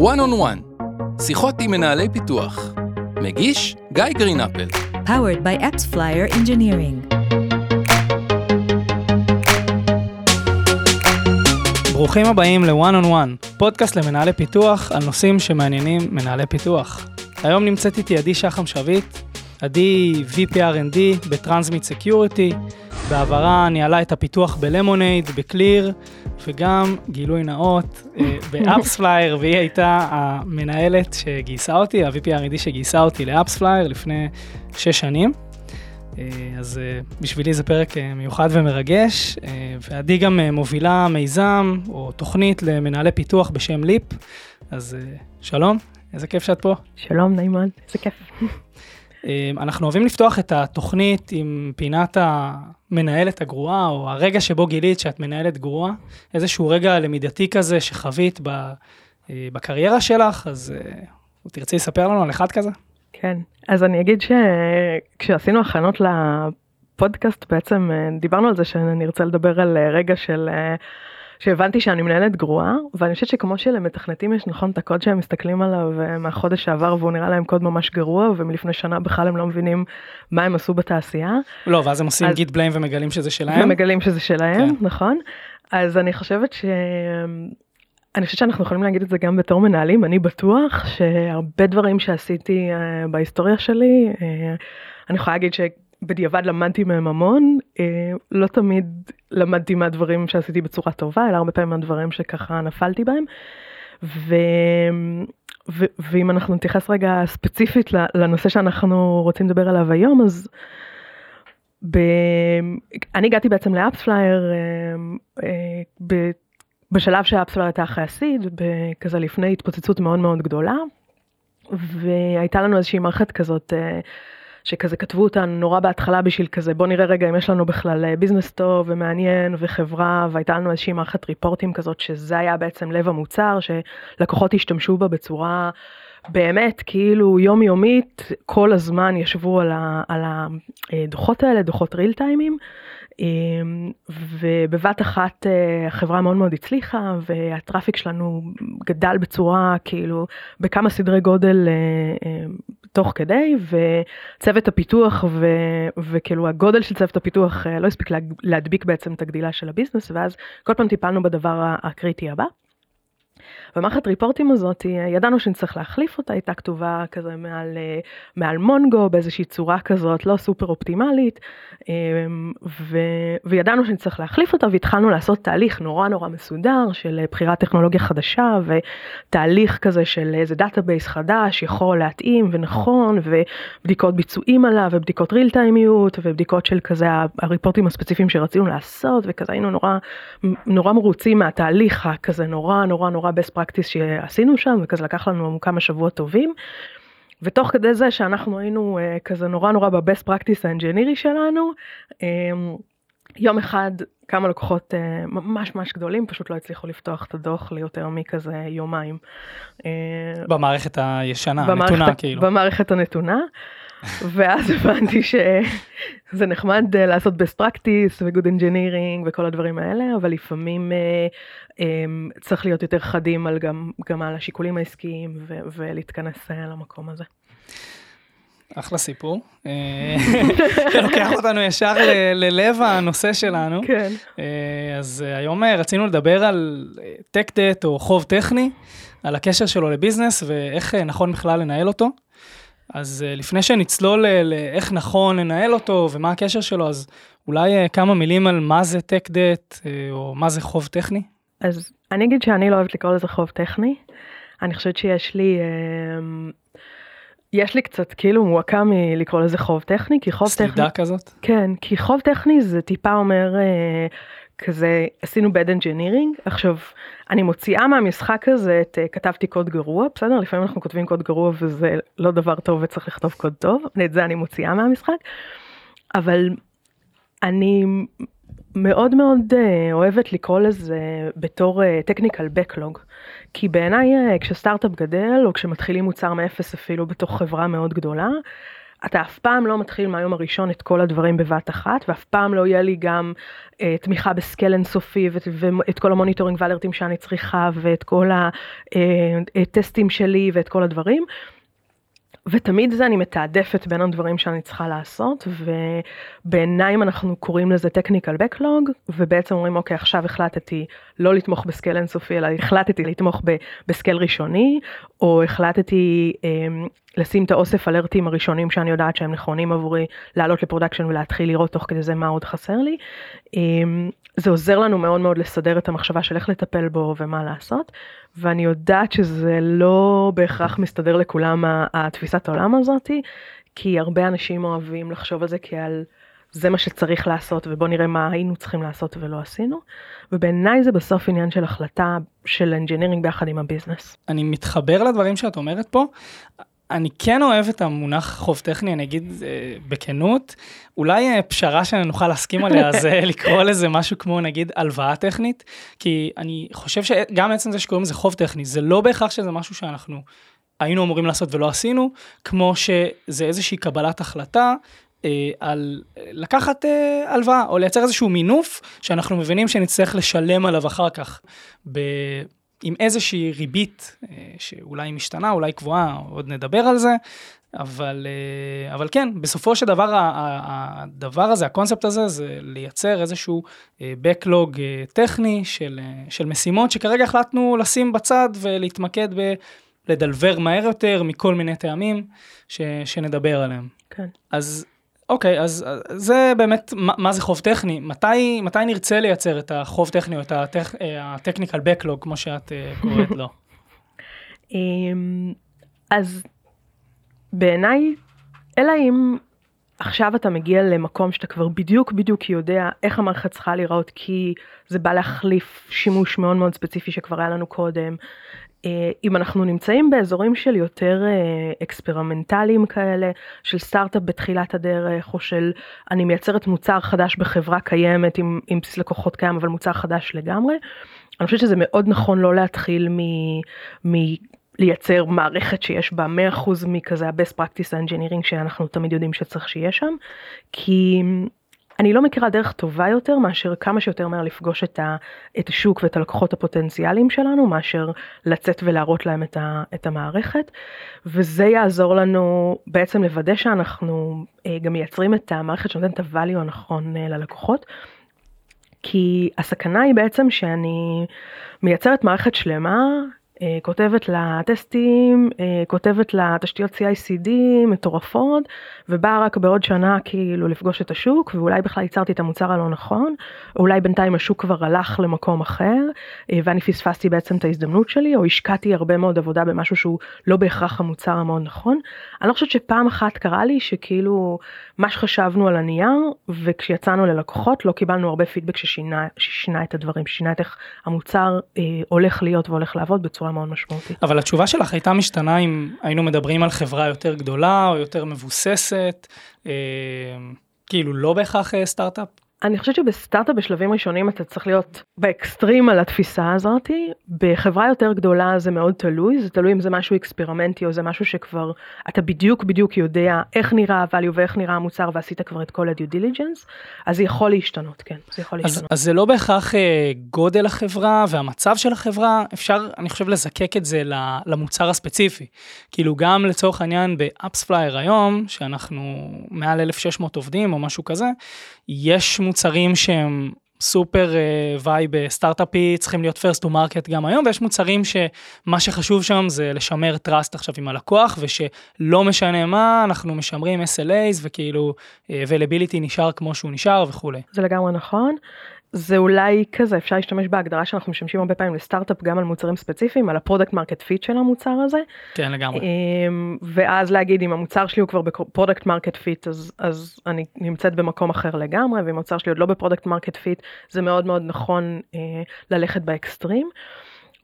One on One, שיחות עם מנהלי פיתוח. מגיש גיא גרינאפל. Powered by AppsFlyer Engineering. ברוכים הבאים ל-One on One, פודקאסט למנהלי פיתוח על נושאים שמעניינים מנהלי פיתוח. היום נמצאת איתי עדי שחם שביט, עדי VP R&D בטרנסמיט סקיוריטי, בעברה ניהלה את הפיתוח בלמונייד, בקליר, וגם גילוי נאות אה, ב-AppsFlyer, והיא הייתה המנהלת שגייסה אותי, ה-VP R&D שגייסה אותי ל-AppsFlyer לפני שש שנים. אה, אז אה, בשבילי זה פרק מיוחד ומרגש, ועדי גם מובילה מיזם או תוכנית למנהלי פיתוח בשם ליפ, אז שלום, איזה כיף שאת פה. שלום, נעים מאוד, איזה כיף. אנחנו אוהבים לפתוח את התוכנית עם פינת המנהלת הגרועה, או הרגע שבו גילית שאת מנהלת גרועה, איזשהו רגע למידתי כזה שחווית בקריירה שלך, אז תרצי לספר לנו על אחד כזה? כן, אז אני אגיד שכשעשינו הכנות לפודקאסט בעצם דיברנו על זה שאני רוצה לדבר על רגע של שהבנתי שאני מנהלת גרועה ואני חושבת שכמו שלמתכנתים יש נכון את הקוד שהם מסתכלים עליו מהחודש שעבר והוא נראה להם קוד ממש גרוע ומלפני שנה בכלל הם לא מבינים מה הם עשו בתעשייה. לא ואז הם עושים אז... גיט בליים ומגלים שזה שלהם. ומגלים שזה שלהם כן. נכון אז אני חושבת ש... אני חושבת שאנחנו יכולים להגיד את זה גם בתור מנהלים, אני בטוח שהרבה דברים שעשיתי uh, בהיסטוריה שלי, uh, אני יכולה להגיד שבדיעבד למדתי מהם המון, uh, לא תמיד למדתי מהדברים שעשיתי בצורה טובה, אלא הרבה פעמים מהדברים שככה נפלתי בהם. ו... ו... ואם אנחנו נתייחס רגע ספציפית לנושא שאנחנו רוצים לדבר עליו היום, אז ב... אני הגעתי בעצם ל-AppsFlyer ב... בשלב שה-AppsFlyer הייתה אחרי ה-seed, כזה לפני התפוצצות מאוד מאוד גדולה, והייתה לנו איזושהי מערכת כזאת. שכזה כתבו אותה נורא בהתחלה בשביל כזה בוא נראה רגע אם יש לנו בכלל business אה, טוב ומעניין וחברה והייתה לנו איזושהי מערכת reportים כזאת שזה היה בעצם לב המוצר שלקוחות השתמשו בה בצורה באמת כאילו יומיומית כל הזמן ישבו על, ה, על הדוחות האלה דוחות ריל טיימים. אמ, ובבת אחת אה, החברה מאוד מאוד הצליחה והטראפיק שלנו גדל בצורה כאילו בכמה סדרי גודל אה, אה, תוך כדי וצוות הפיתוח ו, וכאילו הגודל של צוות הפיתוח לא הספיק להדביק בעצם את הגדילה של הביזנס ואז כל פעם טיפלנו בדבר הקריטי הבא. ומערכת ריפורטים הזאת, ידענו שנצטרך להחליף אותה, הייתה כתובה כזה מעל, אה, מעל Mongo באיזושהי צורה כזאת לא סופר אופטימלית, אמ, ו, וידענו שנצטרך להחליף אותה והתחלנו לעשות תהליך נורא נורא מסודר של בחירת טכנולוגיה חדשה ותהליך כזה של איזה database חדש יכול להתאים ונכון ובדיקות ביצועים עליו ובדיקות real timeיות ובדיקות של כזה ה-reportים הספציפיים שרצינו לעשות וכזה היינו נורא נורא מרוצים מהתהליך הכזה נורא נורא נורא best practice שעשינו שם וכזה לקח לנו כמה שבועות טובים. ותוך כדי זה שאנחנו היינו uh, כזה נורא נורא בבסט פרקטיס האנג'ינירי שלנו, um, יום אחד כמה לקוחות uh, ממש ממש גדולים פשוט לא הצליחו לפתוח את הדוח ליותר מכזה יומיים. Uh, במערכת הישנה, במערכת, הנתונה כאילו. במערכת הנתונה. ואז הבנתי שזה נחמד אה, לעשות best practice ו-good engineering וכל הדברים האלה, אבל לפעמים uh, um, צריך להיות יותר חדים על גם, גם על השיקולים העסקיים ו- ולהתכנס אה, למקום הזה. אחלה סיפור. לוקח אותנו ישר ללב הנושא שלנו. כן. אז היום רצינו לדבר על tech debt או חוב טכני, על הקשר שלו לביזנס ואיך נכון בכלל לנהל אותו. אז uh, לפני שנצלול לאיך נכון לנהל אותו ומה הקשר שלו, אז אולי uh, כמה מילים על מה זה tech debt או מה זה חוב טכני? אז אני אגיד שאני לא אוהבת לקרוא לזה חוב טכני. אני חושבת שיש לי, יש לי קצת כאילו מועקה מלקרוא לזה חוב טכני, כי חוב סלידה טכני... סלידה כזאת? כן, כי חוב טכני זה טיפה אומר... כזה עשינו bad engineering. עכשיו אני מוציאה מהמשחק הזה את כתבתי קוד גרוע בסדר? לפעמים אנחנו כותבים קוד גרוע וזה לא דבר טוב וצריך לכתוב קוד טוב את זה אני מוציאה מהמשחק. אבל אני מאוד מאוד uh, אוהבת לקרוא לזה בתור technical uh, backlog כי בעיניי כשסטארט-אפ גדל או כשמתחילים מוצר מאפס אפילו בתוך חברה מאוד גדולה אתה אף פעם לא מתחיל מהיום הראשון את כל הדברים בבת אחת, ואף פעם לא יהיה לי גם אה, תמיכה ב-scale אינסופי ואת, ואת כל ה-monitoring ו-alertים שאני צריכה ואת כל ה-testים אה, שלי ואת כל הדברים. ותמיד זה אני מתעדפת בין הדברים שאני צריכה לעשות, ובעיניי אנחנו קוראים לזה technical backlog, ובעצם אומרים אוקיי עכשיו החלטתי לא לתמוך ב-scale אינסופי, אלא החלטתי לתמוך ב-scale ראשוני, או החלטתי אה, לשים את האוסף alertים הראשונים שאני יודעת שהם נכונים עבורי, לעלות ל-production ולהתחיל לראות תוך כדי זה מה עוד חסר לי. אה, זה עוזר לנו מאוד מאוד לסדר את המחשבה של איך לטפל בו ומה לעשות. ואני יודעת שזה לא בהכרח מסתדר לכולם התפיסת העולם הזאתי, כי הרבה אנשים אוהבים לחשוב על זה כעל זה מה שצריך לעשות ובוא נראה מה היינו צריכים לעשות ולא עשינו. ובעיניי זה בסוף עניין של החלטה של engineering ביחד עם ה-business. אני מתחבר לדברים שאת אומרת פה. אני כן אוהב את המונח חוב טכני, אני אגיד אה, בכנות, אולי אה, פשרה שנוכל להסכים עליה זה לקרוא לזה משהו כמו נגיד הלוואה טכנית, כי אני חושב שגם עצם זה שקוראים לזה חוב טכני, זה לא בהכרח שזה משהו שאנחנו היינו אמורים לעשות ולא עשינו, כמו שזה איזושהי קבלת החלטה אה, על לקחת אה, הלוואה, או לייצר איזשהו מינוף שאנחנו מבינים שנצטרך לשלם עליו אחר כך. ב... עם איזושהי ריבית אה, שאולי משתנה, אולי קבועה, עוד נדבר על זה, אבל, אה, אבל כן, בסופו של דבר, הדבר הזה, הקונספט הזה, זה לייצר איזשהו אה, backlog טכני של, של משימות שכרגע החלטנו לשים בצד ולהתמקד בלדלבר מהר יותר מכל מיני טעמים ש, שנדבר עליהם. כן. אז אוקיי, אז זה באמת, מה, מה זה חוב טכני? מתי, מתי נרצה לייצר את החוב טכני או את הטכניקל בקלוג, כמו שאת uh, קוראת לו? אמ, אז בעיניי, אלא אם עכשיו אתה מגיע למקום שאתה כבר בדיוק בדיוק יודע איך המערכת צריכה להיראות, כי זה בא להחליף שימוש מאוד מאוד ספציפי שכבר היה לנו קודם, אה, אם אנחנו נמצאים באזורים של יותר אה, אקספרימנטליים כאלה, של סטארט-אפ בתחילת הדרך, או של אני מייצרת מוצר חדש בחברה קיימת עם, עם בסיס לקוחות קיים, אבל מוצר חדש לגמרי, אני חושבת שזה מאוד נכון לא להתחיל מ... מ לייצר מערכת שיש בה 100% מכזה ה-best practice engineering שאנחנו תמיד יודעים שצריך שיהיה שם, כי אני לא מכירה דרך טובה יותר מאשר כמה שיותר מהר לפגוש את, ה, את השוק ואת הלקוחות הפוטנציאליים שלנו, מאשר לצאת ולהראות להם את, ה, את המערכת. וזה יעזור לנו בעצם לוודא שאנחנו אה, גם מייצרים את המערכת שנותנת את הvalue הנכון אה, ללקוחות. כי הסכנה היא בעצם שאני מייצרת מערכת שלמה כותבת לה טסטים, אה, כותבת לה תשתיות CI/CD מטורפות, ובאה רק בעוד שנה כאילו לפגוש את השוק, ואולי בכלל ייצרתי את המוצר הלא נכון, או אולי בינתיים השוק כבר הלך למקום אחר, אה, ואני פספסתי בעצם את ההזדמנות שלי, או השקעתי הרבה מאוד עבודה במשהו שהוא לא בהכרח המוצר המאוד נכון. אני לא חושבת שפעם אחת קרה לי שכאילו מה שחשבנו על הנייר, וכשיצאנו ללקוחות לא קיבלנו הרבה פידבק ששינה, ששינה את הדברים, ששינה את איך המוצר אה, הולך להיות והולך לעבוד בצורה מאוד משמעותית. אבל התשובה שלך הייתה משתנה אם היינו מדברים על חברה יותר גדולה או יותר מבוססת, אה, כאילו לא בהכרח אה, סטארט-אפ? אני חושבת שבסטארט-אפ בשלבים ראשונים אתה צריך להיות ב-extreme על התפיסה הזאתי. בחברה יותר גדולה זה מאוד תלוי, זה תלוי אם זה משהו אקספרימנטלי או זה משהו שכבר אתה בדיוק בדיוק יודע איך נראה ה-value ואיך נראה המוצר ועשית כבר את כל ה-due diligence, אז זה יכול להשתנות, כן, זה יכול להשתנות. אז, אז זה לא בהכרח אה, גודל החברה והמצב של החברה, אפשר, אני חושב, לזקק את זה למוצר הספציפי. כאילו גם לצורך העניין ב-AppsFlyer היום, שאנחנו מעל 1600 עובדים או משהו כזה, יש מוצרים שהם סופר vibe סטארט-אפי, צריכים להיות first to market גם היום, ויש מוצרים שמה שחשוב שם זה לשמר trust עכשיו עם הלקוח, ושלא משנה מה, אנחנו משמרים SLAs וכאילו אה, availability נשאר כמו שהוא נשאר וכולי. זה לגמרי נכון. זה אולי כזה אפשר להשתמש בהגדרה שאנחנו משתמשים הרבה פעמים לסטארט-אפ גם על מוצרים ספציפיים על ה-product market fit של המוצר הזה. כן לגמרי. אמ, ואז להגיד אם המוצר שלי הוא כבר ב-product market fit אז אז אני נמצאת במקום אחר לגמרי ואם המוצר שלי עוד לא ב-product market fit זה מאוד מאוד נכון אה, ללכת ב-extreme.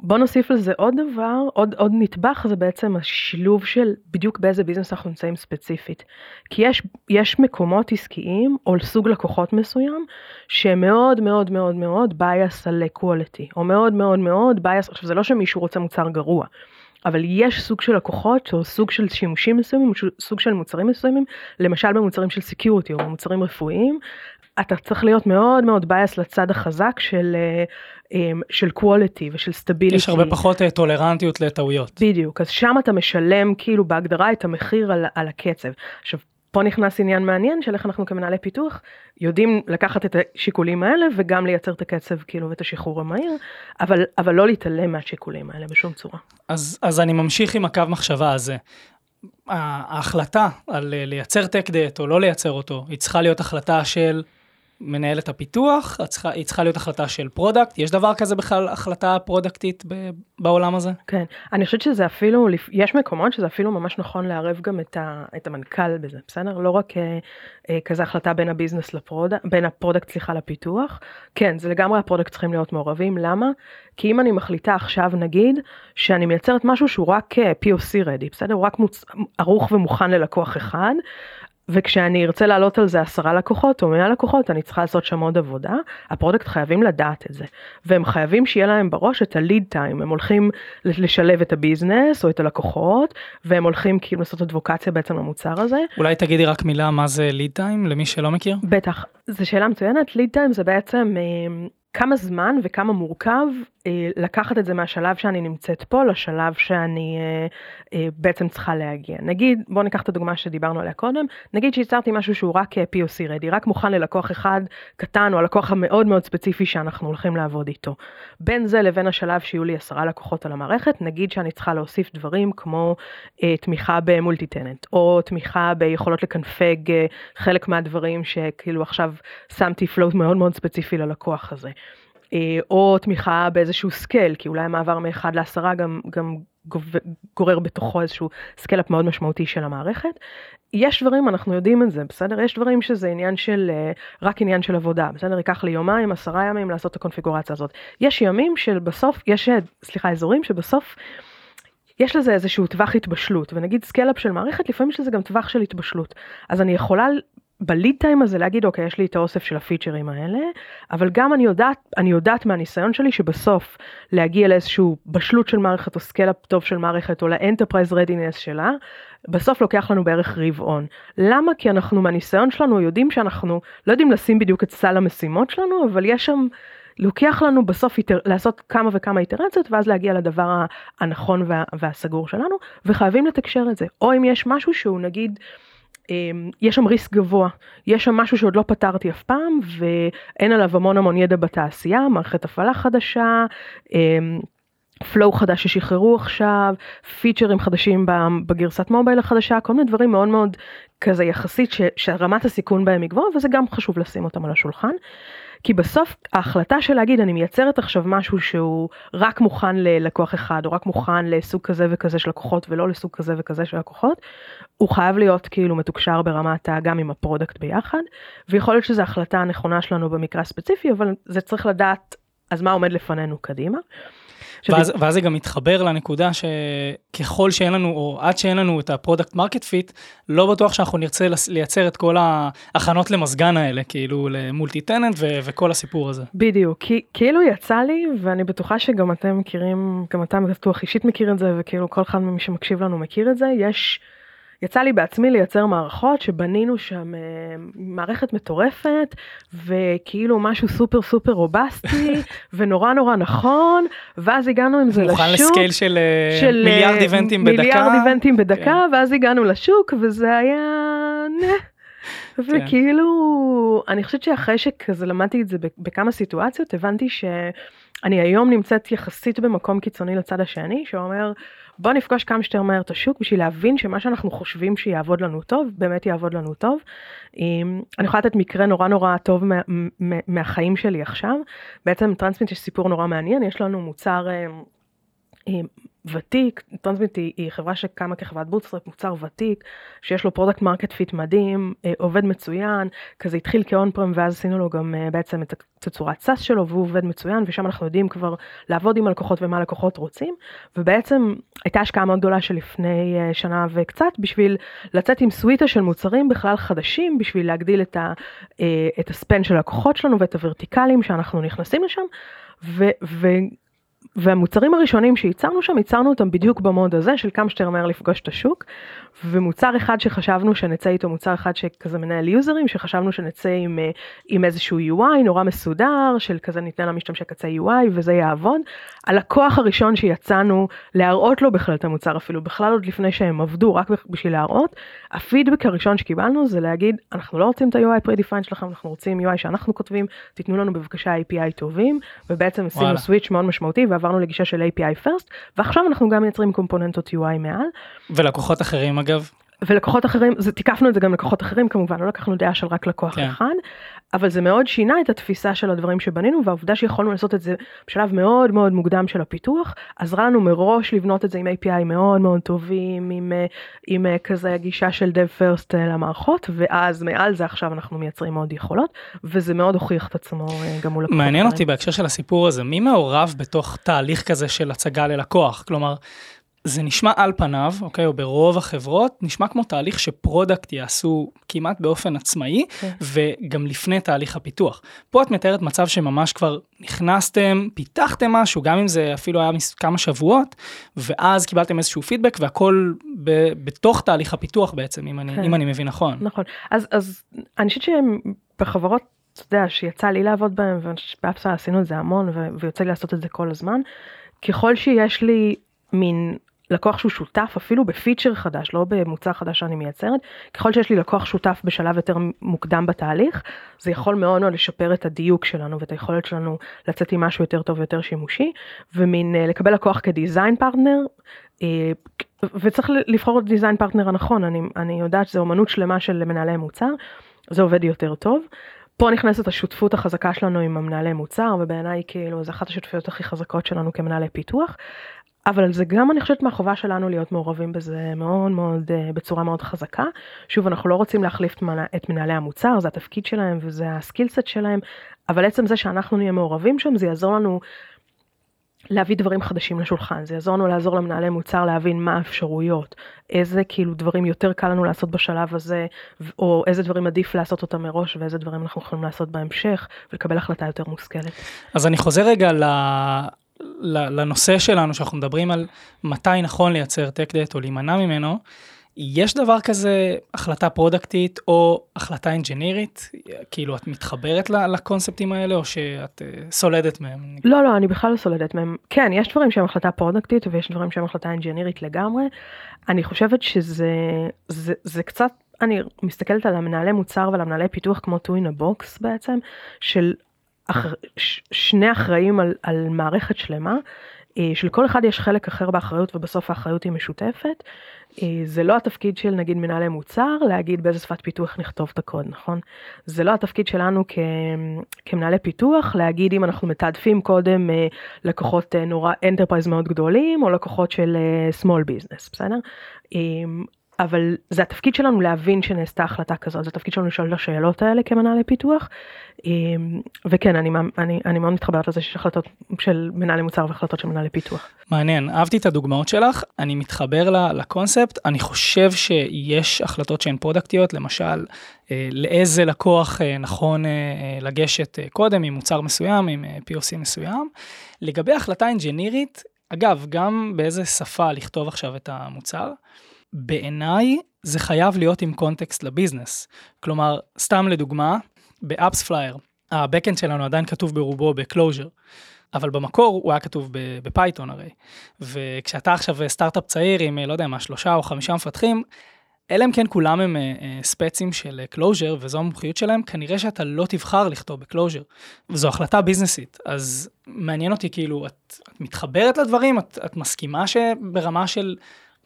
בוא נוסיף לזה עוד דבר, עוד, עוד נדבך זה בעצם השילוב של בדיוק באיזה business אנחנו נמצאים ספציפית. כי יש, יש מקומות עסקיים או סוג לקוחות מסוים שמאוד מאוד מאוד מאוד bias על quality, או מאוד מאוד מאוד bias, עכשיו זה לא שמישהו רוצה מוצר גרוע, אבל יש סוג של לקוחות או סוג של שימושים מסוימים, סוג של מוצרים מסוימים, למשל במוצרים של security או במוצרים רפואיים, אתה צריך להיות מאוד מאוד bias לצד החזק של, אה, אמ, של quality ושל stability. יש הרבה פחות אה, טולרנטיות לטעויות. בדיוק, אז שם אתה משלם כאילו בהגדרה את המחיר על, על הקצב. עכשיו, פה נכנס עניין מעניין של איך אנחנו כמנהלי פיתוח יודעים לקחת את השיקולים האלה וגם לייצר את הקצב כאילו ואת השחרור המהיר, אבל, אבל לא להתעלם מהשיקולים האלה בשום צורה. אז, אז אני ממשיך עם הקו מחשבה הזה. ההחלטה על אה, לייצר tech debt או לא לייצר אותו, היא צריכה להיות החלטה של מנהלת הפיתוח, צריכה, היא צריכה להיות החלטה של product, יש דבר כזה בכלל החלטה פרודקטית ב, בעולם הזה? כן, אני חושבת שזה אפילו, יש מקומות שזה אפילו ממש נכון לערב גם את, ה, את המנכ"ל בזה, בסדר? לא רק אה, אה, כזה החלטה בין הביזנס ל product, בין ה product סליחה לפיתוח, כן, זה לגמרי ה product צריכים להיות מעורבים, למה? כי אם אני מחליטה עכשיו נגיד, שאני מייצרת משהו שהוא רק אה, POC ready, בסדר? הוא רק מוצ... ערוך ומוכן ללקוח אחד, וכשאני ארצה לעלות על זה עשרה לקוחות או מאה לקוחות אני צריכה לעשות שם עוד עבודה ה product חייבים לדעת את זה והם חייבים שיהיה להם בראש את ה lead time הם הולכים לשלב את הביזנס או את הלקוחות והם הולכים כאילו לעשות אדבוקציה בעצם למוצר הזה. אולי תגידי רק מילה מה זה lead time למי שלא מכיר. בטח זו שאלה מצוינת lead time זה בעצם אה, כמה זמן וכמה מורכב אה, לקחת את זה מהשלב שאני נמצאת פה לשלב שאני אה, אה, בעצם צריכה להגיע. נגיד, בואו ניקח את הדוגמה שדיברנו עליה קודם, נגיד שיצרתי משהו שהוא רק אה, POC ready, רק מוכן ללקוח אחד קטן או הלקוח המאוד מאוד ספציפי שאנחנו הולכים לעבוד איתו. בין זה לבין השלב שיהיו לי עשרה לקוחות על המערכת, נגיד שאני צריכה להוסיף דברים כמו אה, תמיכה ב multi-tenant, או תמיכה ביכולות לקנפג אה, חלק מהדברים שכאילו עכשיו שמתי flat מאוד מאוד ספציפי ללקוח הזה. אה, או תמיכה באיזשהו scale, כי אולי המעבר מאחד לעשרה גם, גם גורר בתוכו איזשהו scale-up מאוד משמעותי של המערכת. יש דברים, אנחנו יודעים את זה, בסדר? יש דברים שזה עניין של, אה, רק עניין של עבודה, בסדר? ייקח לי יומיים, עשרה ימים לעשות את הקונפיגורציה הזאת. יש ימים של בסוף, יש, אה, סליחה, אזורים שבסוף, יש לזה איזשהו טווח התבשלות, ונגיד scale-up של מערכת, לפעמים יש לזה גם טווח של התבשלות. אז אני יכולה ב lead time הזה להגיד אוקיי יש לי את האוסף של הפיצ'רים האלה אבל גם אני יודעת אני יודעת מהניסיון שלי שבסוף להגיע לאיזשהו בשלות של מערכת או scale-up טוב של מערכת או ל enterprise readiness שלה בסוף לוקח לנו בערך רבעון למה כי אנחנו מהניסיון שלנו יודעים שאנחנו לא יודעים לשים בדיוק את סל המשימות שלנו אבל יש שם לוקח לנו בסוף איתר, לעשות כמה וכמה איטרציות ואז להגיע לדבר הנכון וה, והסגור שלנו וחייבים לתקשר את זה או אם יש משהו שהוא נגיד. אמ, יש שם risk גבוה, יש שם משהו שעוד לא פתרתי אף פעם ואין עליו המון המון ידע בתעשייה, מערכת הפעלה חדשה, flow אמ, חדש ששחררו עכשיו, פיצ'רים חדשים בגרסת mobile החדשה, כל מיני דברים מאוד מאוד כזה יחסית ש, שרמת הסיכון בהם היא גבוהה וזה גם חשוב לשים אותם על השולחן. כי בסוף ההחלטה של להגיד אני מייצרת עכשיו משהו שהוא רק מוכן ללקוח אחד או רק מוכן לסוג כזה וכזה של לקוחות ולא לסוג כזה וכזה של לקוחות, הוא חייב להיות כאילו מתוקשר ברמת גם עם ה product ביחד ויכול להיות שזו החלטה הנכונה שלנו במקרה הספציפי אבל זה צריך לדעת אז מה עומד לפנינו קדימה. ואז, ואז זה גם מתחבר לנקודה שככל שאין לנו, או עד שאין לנו את ה product market fit, לא בטוח שאנחנו נרצה לייצר את כל ההכנות למזגן האלה, כאילו ל multi-tenant ו- וכל הסיפור הזה. בדיוק, כי כאילו יצא לי, ואני בטוחה שגם אתם מכירים, גם אתה בטוח אישית מכיר את זה, וכאילו כל אחד ממי שמקשיב לנו מכיר את זה, יש... יצא לי בעצמי לייצר מערכות שבנינו שם אה, מערכת מטורפת וכאילו משהו סופר סופר רובסטי ונורא נורא נכון ואז הגענו עם זה לשוק. מוכן לסקייל של, אה, של מיליארד איבנטים בדקה. מיליארד איבנטים בדקה כן. ואז הגענו לשוק וזה היה... כן. וכאילו אני חושבת שאחרי שכזה למדתי את זה בכמה סיטואציות הבנתי שאני היום נמצאת יחסית במקום קיצוני לצד השני שאומר בוא נפגוש כמה שיותר מהר את השוק בשביל להבין שמה שאנחנו חושבים שיעבוד לנו טוב באמת יעבוד לנו טוב. אני יכולה לתת מקרה נורא נורא טוב מה, מה, מהחיים שלי עכשיו בעצם טרנסמיט יש סיפור נורא מעניין יש לנו מוצר אה, אה, ותיק, טרנסמיט היא, היא חברה שקמה כחברת bootstrap, מוצר ותיק, שיש לו product market fit מדהים, אה, עובד מצוין, כזה התחיל כ on-prem ואז עשינו לו גם אה, בעצם את הצורת SaaS שלו והוא עובד מצוין ושם אנחנו יודעים כבר לעבוד עם הלקוחות ומה הלקוחות רוצים ובעצם הייתה השקעה מאוד גדולה שלפני אה, שנה וקצת בשביל לצאת עם סוויטה של מוצרים בכלל חדשים בשביל להגדיל את, ה, את הספן של הלקוחות שלנו ואת הוורטיקלים שאנחנו נכנסים לשם. ו, והמוצרים הראשונים שייצרנו שם, ייצרנו אותם בדיוק במוד הזה של כמה שיותר מהר לפגוש את השוק. ומוצר אחד שחשבנו שנצא איתו, מוצר אחד שכזה מנהל יוזרים, שחשבנו שנצא עם, אה, עם איזשהו UI נורא מסודר, של כזה ניתן למשתמשי קצה UI וזה יעבוד. הלקוח הראשון שיצאנו להראות לו בכלל את המוצר, אפילו בכלל עוד לפני שהם עבדו, רק בשביל להראות, הפידבק הראשון שקיבלנו זה להגיד, אנחנו לא רוצים את ה-UI פרדיפיין שלכם, אנחנו רוצים UI שאנחנו כותבים, תיתנו לנו בבקשה API טובים, ובעצם עשינו סוויץ' מאוד משמעותי ועברנו לגישה של API first, ועכשיו אנחנו גם מייצרים קומפוננטות UI מעל. ולקוחות אחרים אגב? ולקוחות אחרים, זה, תיקפנו את זה גם לקוחות אחרים כמובן, לא לקחנו דעה של רק לקוח כן. אחד, אבל זה מאוד שינה את התפיסה של הדברים שבנינו, והעובדה שיכולנו לעשות את זה בשלב מאוד מאוד מוקדם של הפיתוח, עזרה לנו מראש לבנות את זה עם API מאוד מאוד טובים, עם, עם, עם כזה גישה של Dev First למערכות, ואז מעל זה עכשיו אנחנו מייצרים עוד יכולות, וזה מאוד הוכיח את עצמו אה, גם מול. מעניין אותי בהקשר של הסיפור הזה, מי מעורב בתוך תהליך כזה של הצגה ללקוח? כלומר, זה נשמע על פניו, אוקיי, או ברוב החברות, נשמע כמו תהליך ש product יעשו כמעט באופן עצמאי, okay. כן. וגם לפני תהליך הפיתוח. פה את מתארת מצב שממש כבר נכנסתם, פיתחתם משהו, גם אם זה אפילו היה כמה שבועות, ואז קיבלתם איזשהו פידבק, והכל ב- בתוך תהליך הפיתוח בעצם, אם אני, okay. כן. אם אני מבין נכון. נכון, אז, אז אני חושבת שבחברות אתה יודע, שיצא לי לעבוד בהם, שבאפסה עשינו את זה המון, ויוצא לי לעשות את זה כל הזמן. ככל שיש לי מין לקוח שהוא שותף אפילו בפיצ'ר חדש, לא במוצר חדש שאני מייצרת, ככל שיש לי לקוח שותף בשלב יותר מוקדם בתהליך, זה יכול מאוד מאוד לשפר את הדיוק שלנו ואת היכולת שלנו לצאת עם משהו יותר טוב ויותר שימושי, ומין אה, לקבל לקוח כ design partner, אה, וצריך לבחור את design partner הנכון, אני, אני יודעת שזו אומנות שלמה של מנהלי מוצר, זה עובד יותר טוב. פה נכנסת השותפות החזקה שלנו עם המנהלי מוצר ובעיניי כאילו זה אחת השותפויות הכי חזקות שלנו כמנהלי פיתוח אבל זה גם אני חושבת מהחובה שלנו להיות מעורבים בזה מאוד מאוד אה, בצורה מאוד חזקה. שוב אנחנו לא רוצים להחליף את מנהלי המוצר זה התפקיד שלהם וזה הסקילסט שלהם אבל עצם זה שאנחנו נהיה מעורבים שם זה יעזור לנו להביא דברים חדשים לשולחן זה יעזור לנו לעזור למנהלי מוצר להבין מה האפשרויות איזה כאילו דברים יותר קל לנו לעשות בשלב הזה או איזה דברים עדיף לעשות אותם מראש ואיזה דברים אנחנו יכולים לעשות בהמשך ולקבל החלטה יותר מושכלת. אז אני חוזר רגע ל... לנושא שלנו שאנחנו מדברים על מתי נכון לייצר tech debt או להימנע ממנו, יש דבר כזה החלטה פרודקטית או החלטה אינג'ינירית? כאילו את מתחברת לקונספטים האלה או שאת uh, סולדת מהם? לא, לא, אני בכלל לא סולדת מהם. כן, יש דברים שהם החלטה פרודקטית ויש דברים שהם החלטה אינג'ינירית לגמרי. אני חושבת שזה זה, זה קצת, אני מסתכלת על המנהלי מוצר ועל המנהלי פיתוח כמו in a box בעצם, של שני אחראים על, על מערכת שלמה, אה, של כל אחד יש חלק אחר באחריות ובסוף האחריות היא משותפת. אה, זה לא התפקיד של נגיד מנהלי מוצר להגיד באיזה שפת פיתוח נכתוב את הקוד, נכון? זה לא התפקיד שלנו כ... כמנהלי פיתוח להגיד אם אנחנו מתעדפים קודם אה, לקוחות נורא enterprise מאוד גדולים או לקוחות של small business, בסדר? אבל זה התפקיד שלנו להבין שנעשתה החלטה כזאת, זה התפקיד שלנו לשאול את השאלות האלה כמנהלי פיתוח. אמ, וכן, אני, אני, אני מאוד מתחברת לזה שיש החלטות של מנהלי מוצר והחלטות של מנהלי פיתוח. מעניין, אהבתי את הדוגמאות שלך, אני מתחבר לקונספט, אני חושב שיש החלטות שהן פרודקטיות, למשל, אה, לאיזה לקוח אה, נכון אה, לגשת קודם עם מוצר מסוים, עם POC מסוים. לגבי החלטה אינג'ינירית, אגב, גם באיזה שפה לכתוב עכשיו את המוצר. בעיניי זה חייב להיות עם קונטקסט לביזנס. כלומר, סתם לדוגמה, באפספלייר, ה backend שלנו עדיין כתוב ברובו ב Clojure, אבל במקור הוא היה כתוב ב Python הרי. וכשאתה עכשיו סטארט-אפ צעיר עם, לא יודע מה, שלושה או חמישה מפתחים, אלא אם כן כולם הם אה, ספצים של Clojure וזו המומחיות שלהם, כנראה שאתה לא תבחר לכתוב ב Clojure. וזו החלטה ביזנסית. אז מעניין אותי כאילו, את, את מתחברת לדברים? את, את מסכימה שברמה של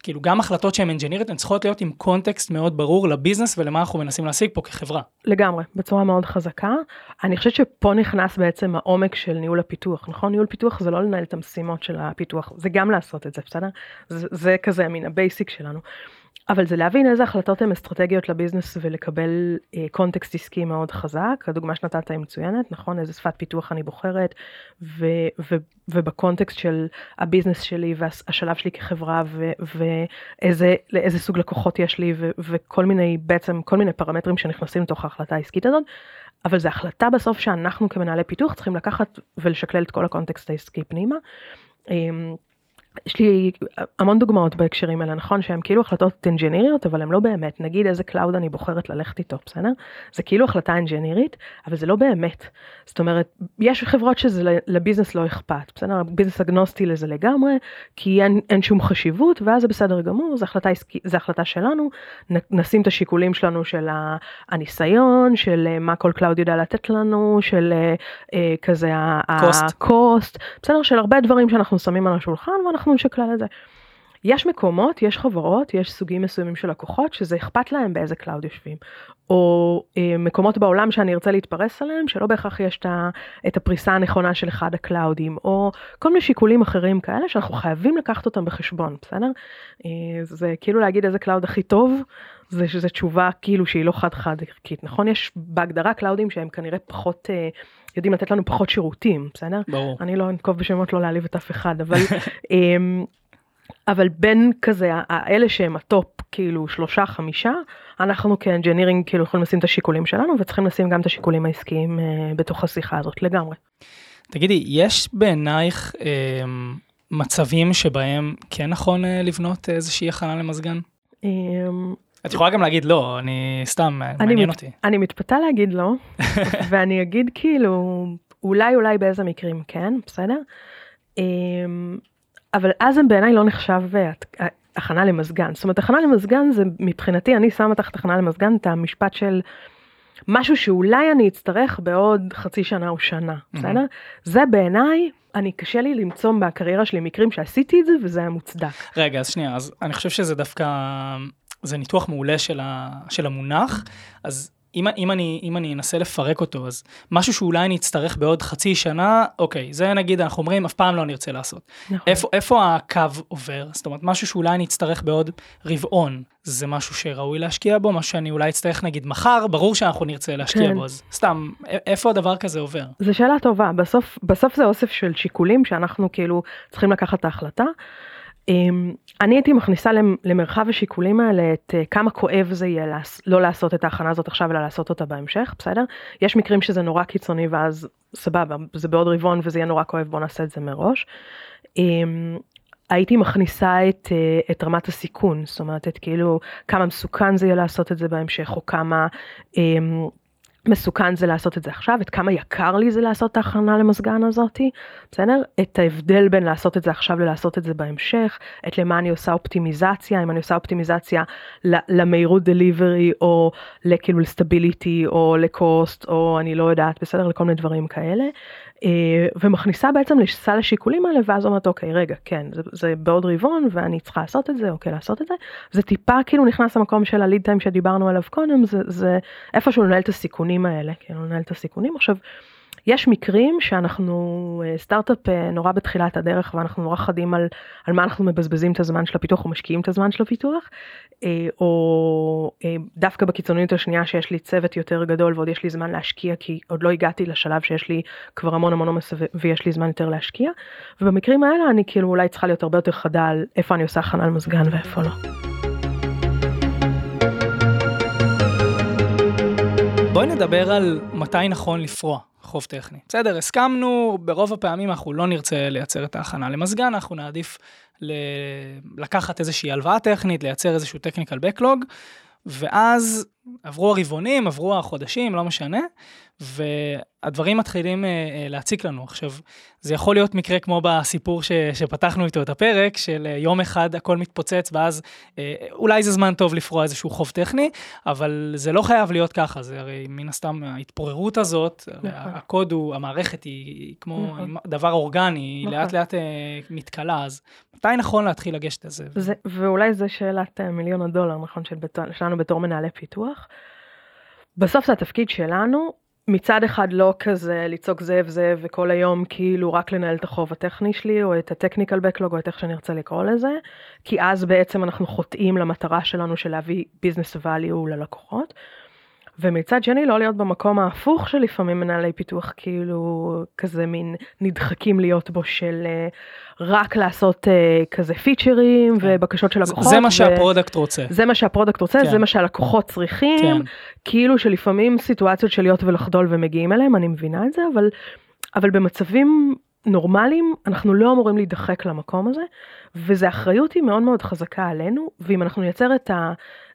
כאילו גם החלטות שהן אינג'ינירית הן צריכות להיות עם קונטקסט מאוד ברור לביזנס ולמה אנחנו מנסים להשיג פה כחברה. לגמרי, בצורה מאוד חזקה. אני חושבת שפה נכנס בעצם העומק של ניהול הפיתוח, נכון? ניהול פיתוח זה לא לנהל את המשימות של הפיתוח, זה גם לעשות את זה, בסדר? זה, זה כזה מן ה basic שלנו. אבל זה להבין איזה החלטות הן אסטרטגיות לביזנס ולקבל אה, קונטקסט עסקי מאוד חזק. הדוגמה שנתת היא מצוינת, נכון? איזה שפת פיתוח אני בוחרת, ו, ו, ובקונטקסט של הביזנס שלי והשלב שלי כחברה, ו, ואיזה סוג לקוחות יש לי, ו, וכל מיני, בעצם כל מיני פרמטרים שנכנסים לתוך ההחלטה העסקית הזאת. אבל זו החלטה בסוף שאנחנו כמנהלי פיתוח צריכים לקחת ולשקלל את כל הקונטקסט העסקי פנימה. אמ, יש לי המון דוגמאות בהקשרים האלה, נכון שהן כאילו החלטות אנג'יניריות, אבל הן לא באמת, נגיד איזה cloud אני בוחרת ללכת איתו, בסדר? זה כאילו החלטה אנג'ינירית, אבל זה לא באמת. זאת אומרת, יש חברות שזה לביזנס לא אכפת, בסדר? ביזנס agnostic לזה לגמרי, כי אין, אין שום חשיבות, ואז זה בסדר גמור, זו החלטה, זו החלטה שלנו, נשים את השיקולים שלנו של הניסיון, של אה, מה כל cloud יודע לתת לנו, של אה, אה כזה ה-cost, בסדר? של הרבה דברים שאנחנו שמים על השולחן, ואנחנו אנחנו נשקלל את זה. יש מקומות, יש חברות, יש סוגים מסוימים של לקוחות שזה אכפת להם באיזה cloud יושבים. או אה, מקומות בעולם שאני ארצה להתפרס עליהם, שלא בהכרח יש את הפריסה הנכונה של אחד ה cloud-ים, או כל מיני שיקולים אחרים כאלה שאנחנו חייבים לקחת אותם בחשבון, בסדר? אה, זה כאילו להגיד איזה cloud הכי טוב, זה שזה תשובה כאילו שהיא לא חד חד ערכית, נכון? יש בהגדרה cloud-ים שהם כנראה פחות... אה, יודעים לתת לנו פחות שירותים, בסדר? ברור. אני לא אנקוב בשמות לא להעליב את אף אחד, אבל, אמ, אבל בין כזה, האלה שהם ה top, כאילו שלושה, חמישה, אנחנו כאנג'ינירינג כאילו יכולים לשים את השיקולים שלנו, וצריכים לשים גם את השיקולים העסקיים אה, בתוך השיחה הזאת לגמרי. תגידי, יש בעינייך אה, מצבים שבהם כן נכון אה, לבנות איזושהי הכנה למזגן? אה, את יכולה גם להגיד לא, אני סתם, מעניין מת, אותי. אני מתפתה להגיד לא, ואני אגיד כאילו, אולי אולי באיזה מקרים כן, בסדר? אמ, אבל אז הם בעיניי לא נחשב אה, הכנה למזגן. זאת אומרת, הכנה למזגן זה מבחינתי, אני שמה תחת הכנה למזגן את המשפט של משהו שאולי אני אצטרך בעוד חצי שנה או שנה, בסדר? זה בעיניי, אני קשה לי למצוא בקריירה שלי מקרים שעשיתי את זה וזה היה מוצדק. רגע, אז שנייה, אז אני חושב שזה דווקא זה ניתוח מעולה של, ה, של המונח, אז אם, אם, אני, אם אני אנסה לפרק אותו, אז משהו שאולי אני אצטרך בעוד חצי שנה, אוקיי, זה נגיד אנחנו אומרים, אף פעם לא נרצה לעשות. נכון. איפה, איפה הקו עובר? זאת אומרת, משהו שאולי אני אצטרך בעוד רבעון, זה משהו שראוי להשקיע בו, משהו שאני אולי אצטרך נגיד מחר, ברור שאנחנו נרצה להשקיע כן. בו, אז סתם, איפה הדבר כזה עובר? זו שאלה טובה, בסוף, בסוף זה אוסף של שיקולים שאנחנו כאילו צריכים לקחת את ההחלטה. אמ, אני הייתי מכניסה למרחב השיקולים האלה את אה, כמה כואב זה יהיה לא לעשות את ההכנה הזאת עכשיו אלא לעשות אותה בהמשך, בסדר? יש מקרים שזה נורא קיצוני ואז סבבה, זה בעוד רבעון וזה יהיה נורא כואב, בוא נעשה את זה מראש. אמ, הייתי מכניסה את, אה, את רמת הסיכון, זאת אומרת, את כאילו כמה מסוכן זה יהיה לעשות את זה בהמשך, או כמה אמ, מסוכן זה לעשות את זה עכשיו, את כמה יקר לי זה לעשות את ההכנה למזגן הזאתי, בסדר? את ההבדל בין לעשות את זה עכשיו ללעשות את זה בהמשך, את למה אני עושה אופטימיזציה, אם אני עושה אופטימיזציה למהירות דליברי, או לכאילו לסטביליטי, או לקוסט, או אני לא יודעת, בסדר? לכל מיני דברים כאלה. אה, ומכניסה בעצם לסל השיקולים האלה ואז אומרת אוקיי רגע כן זה, זה בעוד רבעון ואני צריכה לעשות את זה אוקיי לעשות את זה זה טיפה כאילו נכנס למקום של הליד טיים שדיברנו עליו קודם זה, זה איפשהו לנהל את הסיכונים האלה כאילו לנהל את הסיכונים עכשיו. יש מקרים שאנחנו אה, סטארט-אפ אה, נורא בתחילת הדרך ואנחנו נורא חדים על, על מה אנחנו מבזבזים את הזמן של הפיתוח או משקיעים את הזמן של הפיתוח, אה, או דווקא בקיצוניות השנייה שיש לי צוות יותר גדול ועוד יש לי זמן להשקיע כי עוד לא הגעתי לשלב שיש לי כבר המון המון עומס ויש לי זמן יותר להשקיע, ובמקרים האלה אני כאילו אולי צריכה להיות הרבה יותר חדה על איפה אני עושה הכנה למזגן ואיפה לא. בואי נדבר על מתי נכון לפרוע. חוב טכני. בסדר, הסכמנו, ברוב הפעמים אנחנו לא נרצה לייצר את ההכנה למזגן, אנחנו נעדיף ל... לקחת איזושהי הלוואה טכנית, לייצר איזשהו טכניקל בקלוג, ואז עברו הרבעונים, עברו החודשים, לא משנה, והדברים מתחילים אה, אה, להציק לנו. עכשיו, זה יכול להיות מקרה כמו בסיפור ש, שפתחנו איתו את הפרק, של אה, יום אחד הכל מתפוצץ, ואז אולי זה זמן טוב לפרוע איזשהו חוב טכני, אבל זה לא חייב להיות ככה, זה הרי מן הסתם ההתפוררות הזאת, נכון. הקוד הוא, המערכת היא, כמו נכון. דבר אורגני, היא נכון. לאט לאט מתכלה, אז מתי נכון להתחיל לגשת לזה? זה, ואולי זו שאלת מיליון הדולר, נכון, של שלנו בתור מנהלי פיתוח. בסוף זה התפקיד שלנו מצד אחד לא כזה לצעוק זאב זאב וכל היום כאילו רק לנהל את החוב הטכני שלי או את הטכניקל בקלוג או את איך שאני ארצה לקרוא לזה, כי אז בעצם אנחנו חוטאים למטרה שלנו של להביא ביזנס ואליו ללקוחות. ומצד שני לא להיות במקום ההפוך שלפעמים מנהלי פיתוח כאילו כזה מין נדחקים להיות שם של אה, רק לעשות uh, כזה features כן. ובקשות של לקוחות. זה מה שה product רוצה. זה מה שה product רוצה, כן. זה מה שהלקוחות צריכים, כן. כאילו שלפעמים סיטואציות של להיות ולחדול ומגיעים אליהם, אני מבינה את זה, אבל, אבל במצבים נורמליים, אנחנו לא אמורים להידחק למקום הזה, וזו אחריות היא מאוד מאוד חזקה עלינו, ואם אנחנו נייצר את ה...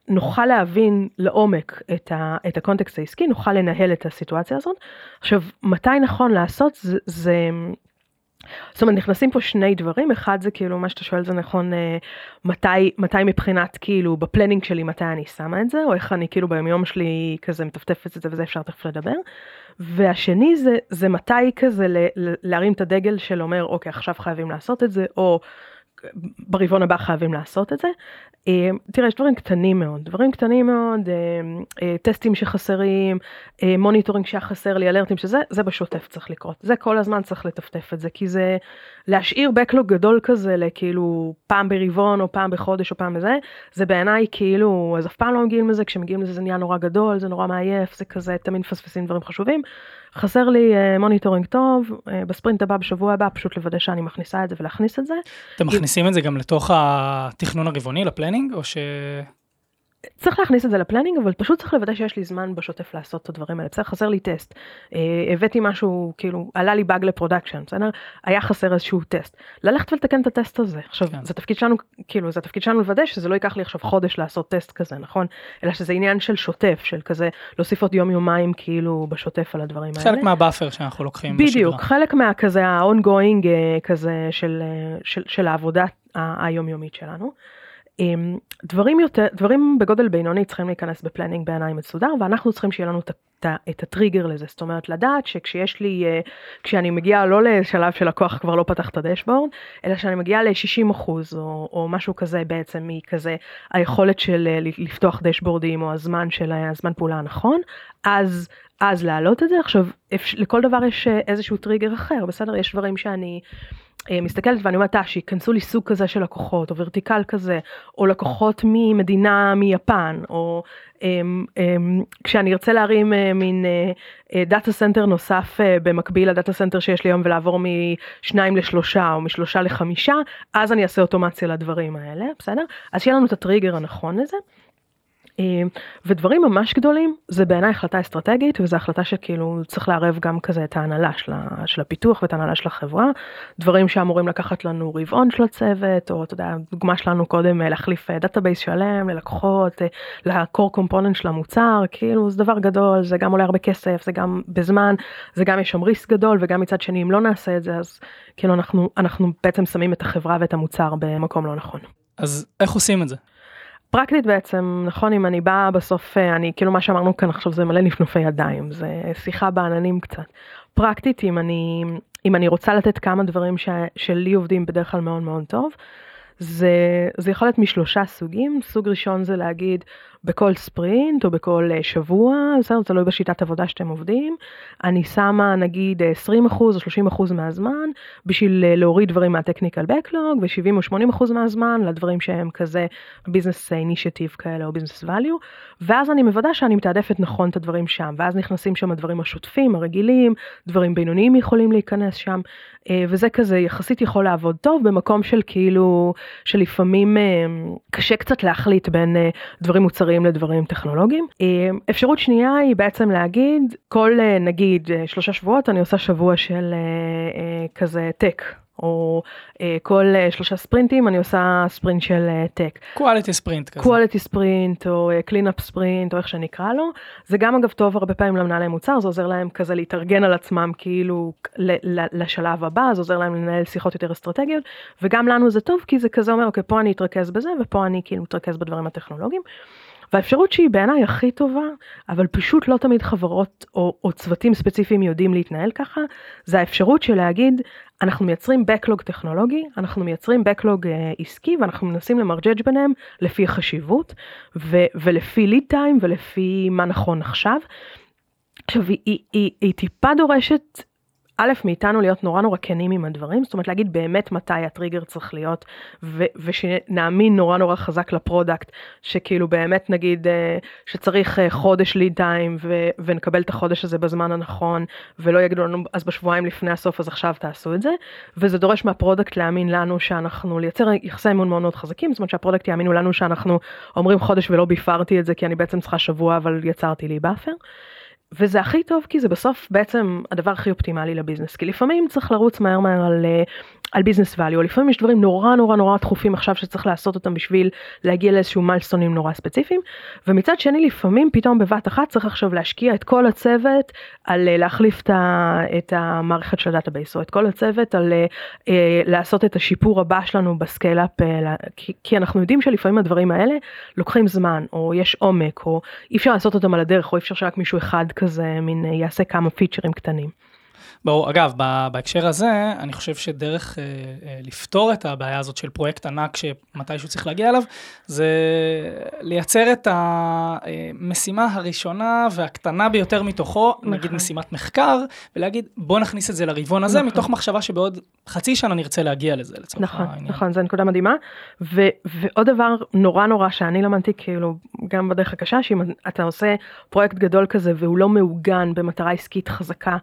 נוכל להבין לעומק את, ה, את הקונטקסט העסקי, נוכל לנהל את הסיטואציה הזאת. עכשיו, מתי נכון לעשות? זה, זה זאת אומרת נכנסים פה שני דברים אחד זה כאילו מה שאתה שואל זה נכון אה, מתי מתי מבחינת כאילו בפלנינג שלי מתי אני שמה את זה או איך אני כאילו ביומיום שלי כזה מטפטפת את זה וזה אפשר תכף לדבר. והשני זה זה מתי כזה ל, ל, להרים את הדגל של אומר אוקיי עכשיו חייבים לעשות את זה או ברבעון הבא חייבים לעשות את זה. אה, תראה, יש דברים קטנים מאוד, דברים קטנים מאוד, אה, אה, טסטים שחסרים, monitoring שהיה חסר לי, alert-ים שזה, זה בשוטף צריך לקרות. זה כל הזמן צריך לטפטף את זה, כי זה להשאיר backlog גדול כזה לכאילו פעם ברבעון או פעם בחודש או פעם בזה, זה בעיניי כאילו, אז אף פעם לא מגיעים לזה, כשמגיעים לזה זה נהיה נורא גדול, זה נורא מעייף, זה כזה, תמיד מפספסים דברים חשובים. חסר לי monitoring טוב, בספרינט הבא בשבוע הבא פשוט לוודא שאני מכניסה את זה ולהכניס את זה. אתם מכניסים את זה גם לתוך התכנון הרבעוני, ל planning, או ש... צריך להכניס את זה ל planning אבל פשוט צריך לוודא שיש לי זמן בשוטף לעשות את הדברים האלה בסדר חסר לי טסט אה, הבאתי משהו כאילו עלה לי באג ל production בסדר היה חסר איזשהו טסט ללכת ולתקן את הטסט הזה עכשיו כן. זה תפקיד שלנו כאילו זה תפקיד שלנו לוודא שזה לא ייקח לי עכשיו חודש לעשות טסט כזה נכון אלא שזה עניין של שוטף של כזה להוסיף עוד יום יומיים כאילו בשוטף על הדברים האלה. חלק מה buffer שאנחנו לוקחים בדיוק בשגרה. חלק מהכזה ה-ongoing אה, כזה של, אה, של, של העבודה היומיומית שלנו. אמ, דברים יותר, דברים בגודל בינוני צריכים להיכנס ב planning בעיניים מסודר ואנחנו צריכים שיהיה לנו את, הטריגר לזה, זאת אומרת לדעת שכשיש לי, אה, כשאני מגיעה לא לשלב של לקוח כבר לא פתח את ה dashboard, אלא שאני מגיעה ל-60 אחוז או, או משהו כזה בעצם מכזה היכולת של אה, לפתוח dashboard-ים או הזמן של הזמן פעולה הנכון, אז אז להעלות את זה. עכשיו לכל דבר יש אה, איזשהו טריגר אחר בסדר? יש דברים שאני אה, מסתכלת ואני אומרת, אה, שייכנסו לי סוג כזה של לקוחות, או vertical כזה, או לקוחות ממיפן, או um, um, כשאני ארצה להרים uh, מין data center נוסף uh, במקביל ל data center שיש לי היום ולעבור משניים לשלושה או משלושה לחמישה, אז אני אעשה אוטומציה לדברים האלה, בסדר? אז שיהיה לנו את הטריגר הנכון לזה. אמ, ודברים ממש גדולים זה בעיניי החלטה אסטרטגית וזו החלטה שכאילו צריך לערב גם כזה את ההנהלה של, של הפיתוח ואת ההנהלה של החברה דברים שאמורים לקחת לנו רבעון של הצוות או אתה יודע דוגמה שלנו קודם אה, להחליף database אה, שלם ללקוחות אה, ל core component של המוצר כאילו זה דבר גדול זה גם עולה הרבה כסף זה גם בזמן זה גם יש שם risk גדול וגם מצד שני אם לא נעשה את זה אז כאילו אנחנו אנחנו בעצם שמים את החברה ואת המוצר במקום לא נכון. אז איך עושים את זה? פרקטית בעצם נכון אם אני באה בסוף אה, אני כאילו מה שאמרנו כאן עכשיו זה מלא נפנופי ידיים זה שיחה בעננים קצת. פרקטית אם אני אם אני רוצה לתת כמה דברים ש, שלי עובדים בדרך כלל מאוד מאוד טוב זה, זה יכול להיות משלושה סוגים, סוג ראשון זה להגיד בכל ספרינט או בכל אה, שבוע, בסדר, תלוי בשיטת עבודה שאתם עובדים, אני שמה נגיד 20% או 30% מהזמן בשביל אה, להוריד דברים מהטכניקל בקלוג ו-70 או 80% מהזמן לדברים שהם כזה ביזנס אינישטיב כאלה או ביזנס ואליו, ואז אני מוודא שאני מתעדפת נכון את הדברים שם, ואז נכנסים שם הדברים השוטפים, הרגילים, דברים בינוניים יכולים להיכנס שם, אה, וזה כזה יחסית יכול לעבוד טוב במקום של כאילו, שלפעמים קשה קצת להחליט בין דברים מוצרים דברים לדברים טכנולוגיים. אה, אפשרות שנייה היא בעצם להגיד כל אה, נגיד אה, שלושה שבועות אני עושה שבוע של כזה טק. או אה, כל אה, שלושה ספרינטים אני עושה ספרינט של אה, טק. quality ספרינט כזה. quality ספרינט או up ספרינט או איך שנקרא לו. זה גם אגב טוב הרבה פעמים למנהלי מוצר, זה עוזר להם כזה להתארגן על עצמם כאילו ל- ל- לשלב הבא, זה עוזר להם לנהל שיחות יותר אסטרטגיות, וגם לנו זה טוב כי זה כזה אומר אוקיי פה אני אתרכז בזה ופה אני כאילו אתרכז בדברים הטכנולוגיים. והאפשרות שהיא בעיניי הכי טובה, אבל פשוט לא תמיד חברות או, או צוותים ספציפיים יודעים להתנהל ככה, זה האפשרות של להגיד, אנחנו מייצרים backlog טכנולוגי, אנחנו מייצרים backlog אה, עסקי ואנחנו מנסים למרג'ג ביניהם לפי החשיבות ו- ולפי lead time ולפי מה נכון עכשיו. עכשיו היא, היא, היא, היא טיפה דורשת א', מאיתנו להיות נורא נורא כנים עם הדברים, זאת אומרת להגיד באמת מתי הטריגר צריך להיות, ו- ושנאמין נורא נורא חזק ל product, שכאילו באמת נגיד אה, שצריך אה, חודש lead time, ו- ונקבל את החודש הזה בזמן הנכון, ולא יגידו לנו אז בשבועיים לפני הסוף אז עכשיו תעשו את זה, וזה דורש מה product להאמין לנו שאנחנו, לייצר יחסי אמון מאוד מאוד חזקים, זאת אומרת שה product יאמינו לנו שאנחנו אומרים חודש ולא ביפרתי את זה כי אני בעצם צריכה שבוע אבל יצרתי לי buffer. וזה הכי טוב כי זה בסוף בעצם הדבר הכי אופטימלי לביזנס. כי לפעמים צריך לרוץ מהר מהר על, אה, על ביזנס ואליו לפעמים יש דברים נורא נורא נורא דחופים עכשיו שצריך לעשות אותם בשביל להגיע לאיזשהו milestone-ים נורא ספציפיים. ומצד שני לפעמים פתאום בבת אחת צריך עכשיו להשקיע את כל הצוות על אה, להחליף את, את המערכת של ה database או את כל הצוות על אה, לעשות את השיפור הבא שלנו ב scale-up כי אנחנו יודעים שלפעמים הדברים האלה לוקחים זמן או יש עומק או אי אפשר לעשות אותם על הדרך או אי אפשר שרק מישהו אחד כזה מין יעשה כמה פיצ'רים קטנים. ברור, אגב, בהקשר הזה, אני חושב שדרך אה, אה, לפתור את הבעיה הזאת של פרויקט ענק שמתישהו צריך להגיע אליו, זה לייצר את המשימה הראשונה והקטנה ביותר מתוכו, נכון. נגיד משימת מחקר, ולהגיד, בוא נכניס את זה לרבעון הזה, נכון. מתוך מחשבה שבעוד חצי שנה נרצה להגיע לזה, לצורך נכון, העניין. נכון, זו נקודה מדהימה. ו- ועוד דבר נורא נורא שאני למדתי, כאילו, גם בדרך הקשה, שאם אתה עושה פרויקט גדול כזה והוא לא מעוגן במטרה עסקית חזקה,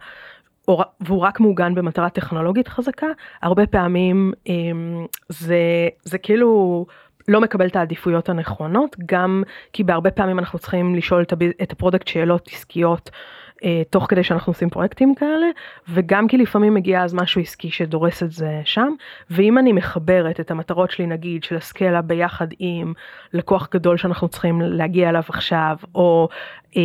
והוא רק מעוגן במטרה טכנולוגית חזקה, הרבה פעמים אמ, זה, זה כאילו לא מקבל את העדיפויות הנכונות, גם כי בהרבה פעמים אנחנו צריכים לשאול את ה product שאלות עסקיות. אה, תוך כדי שאנחנו עושים פרויקטים כאלה, וגם כי לפעמים מגיע אז משהו עסקי שדורס את זה שם, ואם אני מחברת את המטרות שלי נגיד של הסקלה ביחד עם לקוח גדול שאנחנו צריכים להגיע אליו עכשיו, או אה,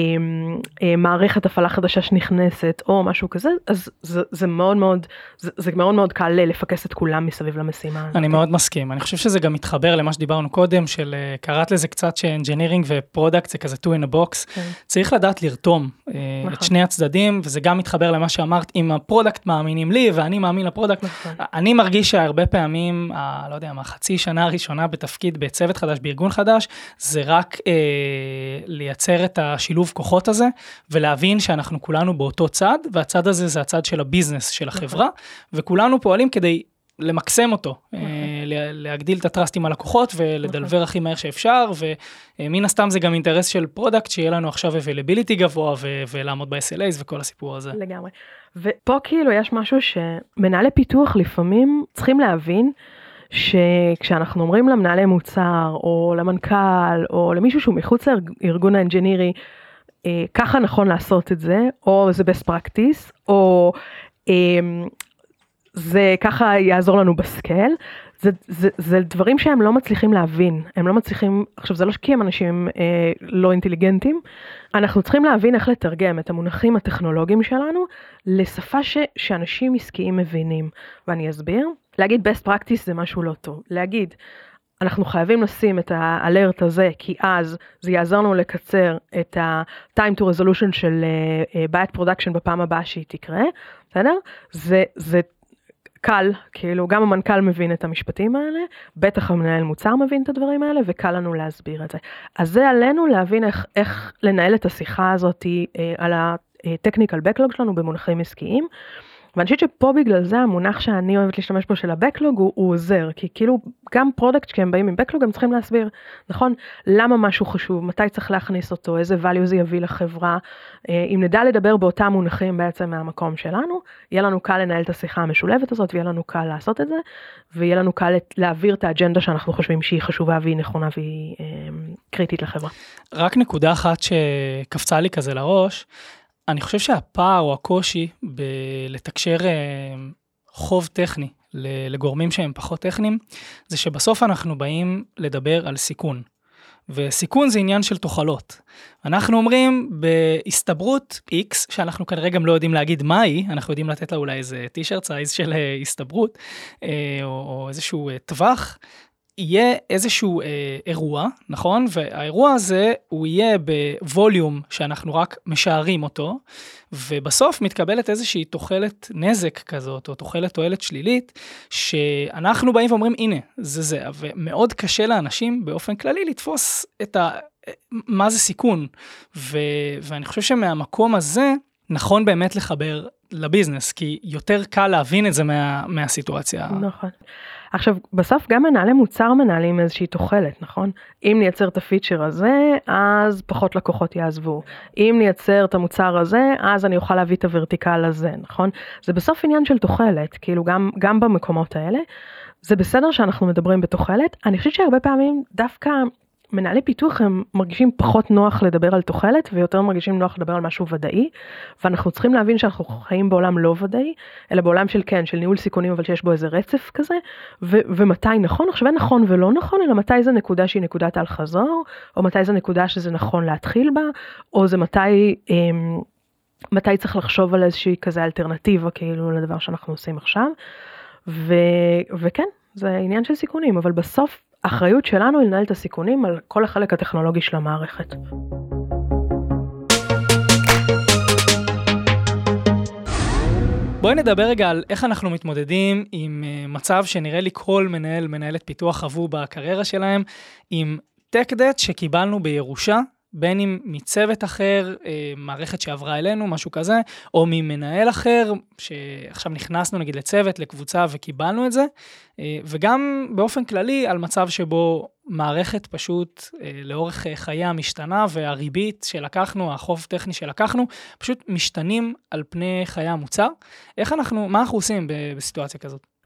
אה, מערכת הפעלה חדשה שנכנסת, או משהו כזה, אז זה, זה מאוד מאוד, זה, זה מאוד מאוד קל לפקס את כולם מסביב למשימה. אני מאוד מסכים, אני חושב שזה גם מתחבר למה שדיברנו קודם, של אה, קראת לזה קצת ש engineering ו product זה כזה two in a box, כן. צריך לדעת לרתום. אה, נכון. את שני הצדדים, וזה גם מתחבר למה שאמרת, אם ה product מאמינים לי ואני מאמין ל product. אני מרגיש שהרבה פעמים, ה, לא יודע מה, חצי שנה הראשונה בתפקיד בצוות חדש, בארגון חדש, זה רק אה, לייצר את השילוב כוחות הזה, ולהבין שאנחנו כולנו באותו צד, והצד הזה זה הצד של הביזנס של החברה, נכון. וכולנו פועלים כדי למקסם אותו, אה, להגדיל את ה trust עם הלקוחות ולדלבר הכי מהר שאפשר, ומן הסתם זה גם אינטרס של product, שיהיה לנו עכשיו availability גבוה ולעמוד ב-SLAs וכל הסיפור הזה. לגמרי. ופה כאילו יש משהו שמנהלי פיתוח לפעמים צריכים להבין. שכשאנחנו אומרים למנהלי מוצר או למנכ"ל או למישהו שהוא מחוץ לארגון האנג'ינירי, אה, ככה נכון לעשות את זה, או זה best practice, או אה, זה ככה יעזור לנו בסקייל. זה, זה, זה דברים שהם לא מצליחים להבין, הם לא מצליחים, עכשיו זה לא כי הם אנשים אה, לא אינטליגנטים, אנחנו צריכים להבין איך לתרגם את המונחים הטכנולוגיים שלנו לשפה ש, שאנשים עסקיים מבינים, ואני אסביר. להגיד best practice זה משהו לא טוב, להגיד אנחנו חייבים לשים את ה alert הזה, כי אז זה יעזור לנו לקצר את ה-time to resolution של uh, uh, בעיית production בפעם הבאה שהיא תקרה, בסדר? זה, זה קל, כאילו גם המנכ"ל מבין את המשפטים האלה, בטח המנהל מוצר מבין את הדברים האלה, וקל לנו להסביר את זה. אז זה עלינו להבין איך, איך לנהל את השיחה הזאת אה, על ה technical backlog שלנו במונחים עסקיים. ואני חושבת שפה בגלל זה המונח שאני אוהבת להשתמש בו של ה backlog הוא, הוא עוזר, כי כאילו גם product כשהם באים עם backlog הם צריכים להסביר, נכון? למה משהו חשוב, מתי צריך להכניס אותו, איזה value זה יביא לחברה. אה, אם נדע לדבר באותם מונחים בעצם מהמקום שלנו, יהיה לנו קל לנהל את השיחה המשולבת הזאת ויהיה לנו קל לעשות את זה, ויהיה לנו קל להעביר את האג'נדה שאנחנו חושבים שהיא חשובה והיא נכונה והיא אה, קריטית לחברה. רק נקודה אחת שקפצה לי כזה לראש, אני חושב שהפער או הקושי בלתקשר אה, חוב טכני לגורמים שהם פחות טכניים, זה שבסוף אנחנו באים לדבר על סיכון. וסיכון זה עניין של תוחלות. אנחנו אומרים בהסתברות X, שאנחנו כנראה גם לא יודעים להגיד מהי, אנחנו יודעים לתת לה אולי איזה טישרט סייז של אה, הסתברות, אה, או, או איזשהו טווח, יהיה איזשהו אה, אירוע, נכון? והאירוע הזה הוא יהיה בווליום שאנחנו רק משערים אותו, ובסוף מתקבלת איזושהי תוחלת נזק כזאת, או תוחלת תועלת שלילית, שאנחנו באים ואומרים, הנה, זה זה, ומאוד קשה לאנשים באופן כללי לתפוס את ה... מה זה סיכון, ו... ואני חושב שמהמקום הזה, נכון באמת לחבר לביזנס, כי יותר קל להבין את זה מה... מהסיטואציה. נכון. עכשיו בסוף גם מנהלי מוצר מנהלים איזושהי תוחלת נכון? אם נייצר את הפיצ'ר הזה אז פחות לקוחות יעזבו. אם נייצר את המוצר הזה אז אני אוכל להביא את הוורטיקל הזה נכון? זה בסוף עניין של תוחלת כאילו גם גם במקומות האלה. זה בסדר שאנחנו מדברים בתוחלת. אני חושבת שהרבה פעמים דווקא מנהלי פיתוח הם מרגישים פחות נוח לדבר על תוחלת ויותר מרגישים נוח לדבר על משהו ודאי ואנחנו צריכים להבין שאנחנו חיים בעולם לא ודאי אלא בעולם של כן של ניהול סיכונים אבל שיש בו איזה רצף כזה ו- ומתי נכון עכשיו אין נכון ולא נכון אלא מתי זה נקודה שהיא נקודת אל חזור או מתי זה נקודה שזה נכון להתחיל בה או זה מתי. אמ, מתי צריך לחשוב על איזושהי כזה אלטרנטיבה כאילו לדבר שאנחנו עושים עכשיו. ו- וכן זה עניין של סיכונים אבל בסוף האחריות שלנו היא לנהל את הסיכונים על כל החלק הטכנולוגי של המערכת. בואי נדבר רגע על איך אנחנו מתמודדים עם uh, מצב שנראה לי כל מנהל, מנהלת פיתוח חוו בקריירה שלהם, עם tech debt שקיבלנו בירושה בין אם מצוות אחר, אה, מערכת שעברה אלינו, משהו כזה, או ממנהל אחר, שעכשיו נכנסנו נגיד לצוות, לקבוצה וקיבלנו את זה, אה, וגם באופן כללי על מצב שבו מערכת פשוט אה, לאורך חייה משתנה, והריבית שלקחנו, החוב טכני שלקחנו, פשוט משתנים על פני חיי המוצר. איך אנחנו, מה אנחנו עושים בסיטואציה כזאת?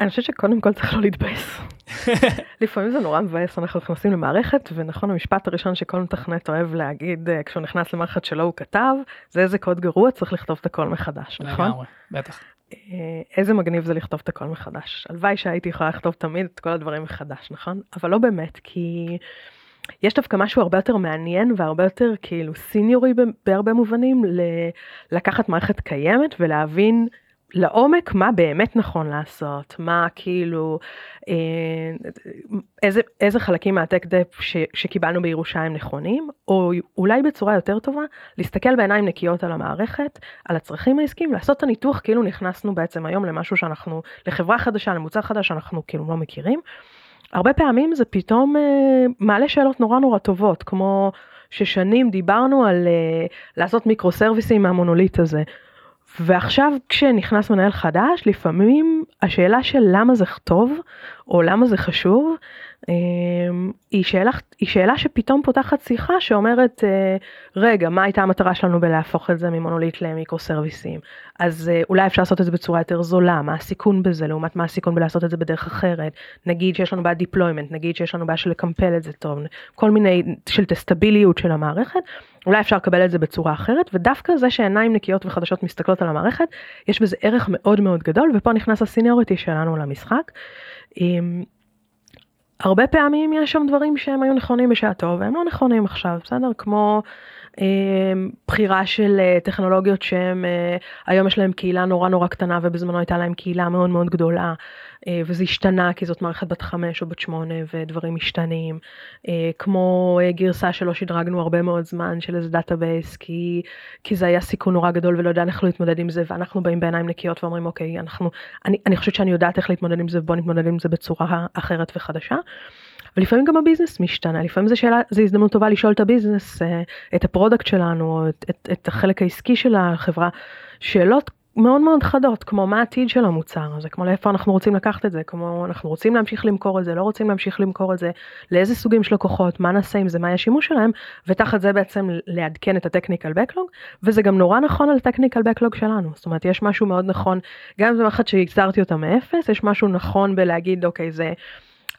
אני, חושבת שקודם כל צריך לא להתבאס. לפעמים זה נורא מבאס, אנחנו נכנסים למערכת, ונכון המשפט הראשון שכל מתכנת אוהב להגיד uh, כשהוא נכנס למערכת שלו הוא כתב, זה איזה קוד גרוע, צריך לכתוב את הכל מחדש, נכון? לגמרי, בטח. Uh, איזה מגניב זה לכתוב את הכל מחדש. הלוואי שהייתי יכולה לכתוב תמיד את כל הדברים מחדש, נכון? אבל לא באמת, כי... יש דווקא משהו הרבה יותר מעניין והרבה יותר כאילו סיניורי בהרבה מובנים לקחת מערכת קיימת ולהבין לעומק מה באמת נכון לעשות, מה כאילו, אה, איזה, איזה חלקים מהטק דפ שקיבלנו בירושה הם נכונים, או אולי בצורה יותר טובה, להסתכל בעיניים נקיות על המערכת, על הצרכים העסקיים, לעשות את הניתוח כאילו נכנסנו בעצם היום למשהו שאנחנו, לחברה חדשה, למוצר חדש שאנחנו כאילו לא מכירים. הרבה פעמים זה פתאום אה, מעלה שאלות נורא נורא טובות, כמו ששנים דיברנו על אה, לעשות מיקרו סרוויסים מהמונוליט הזה. ועכשיו כשנכנס מנהל חדש, לפעמים השאלה של למה זה טוב, או למה זה חשוב, היא שאלה, היא שאלה שפתאום פותחת שיחה שאומרת, אה, רגע, מה הייתה המטרה שלנו בלהפוך את זה ממונוליט למיקרו סרוויסים? אז אה, אולי אפשר לעשות את זה בצורה יותר זולה, מה הסיכון בזה, לעומת מה הסיכון בלעשות את זה בדרך אחרת? נגיד שיש לנו בעיה deployment, נגיד שיש לנו בעיה של לקמפל את זה טוב, כל מיני, של טסטביליות של המערכת, אולי אפשר לקבל את זה בצורה אחרת, ודווקא זה שעיניים נקיות וחדשות מסתכלות על המערכת, יש בזה ערך מאוד מאוד גדול, ופה נכנס הסיניוריטי שלנו למשחק. הרבה פעמים יש שם דברים שהם היו נכונים בשעה טוב והם לא נכונים עכשיו, בסדר? כמו אה, בחירה של אה, טכנולוגיות שהם, אה, היום יש להם קהילה נורא נורא קטנה ובזמנו הייתה להם קהילה מאוד מאוד גדולה. אה, וזה השתנה כי זאת מערכת בת חמש או בת שמונה ודברים משתנים, אה, כמו אה, גרסה שלא שדרגנו הרבה מאוד זמן של איזה database כי, כי זה היה סיכון נורא גדול ולא ידענו איך להתמודד עם זה ואנחנו באים בעיניים נקיות ואומרים אוקיי אנחנו, אני, אני חושבת שאני יודעת איך להתמודד עם זה ובוא נתמודד עם זה בצורה אחרת וחדשה. ולפעמים גם הביזנס משתנה, לפעמים זו שאלה, זו הזדמנות טובה לשאול את הביזנס, את ה product שלנו, את, את, את החלק העסקי של החברה, שאלות מאוד מאוד חדות, כמו מה העתיד של המוצר הזה, כמו לאיפה אנחנו רוצים לקחת את זה, כמו אנחנו רוצים להמשיך למכור את זה, לא רוצים להמשיך למכור את זה, לאיזה סוגים של לקוחות, מה נעשה עם זה, מה יהיה השימוש שלהם, ותחת זה בעצם לעדכן את הטכניקל בקלוג, וזה גם נורא נכון על טכניקל בקלוג שלנו, זאת אומרת יש משהו מאוד נכון, גם זה מערכת שהגזרתי אותה מאפס, יש משהו נכון בלהגיד אוקיי זה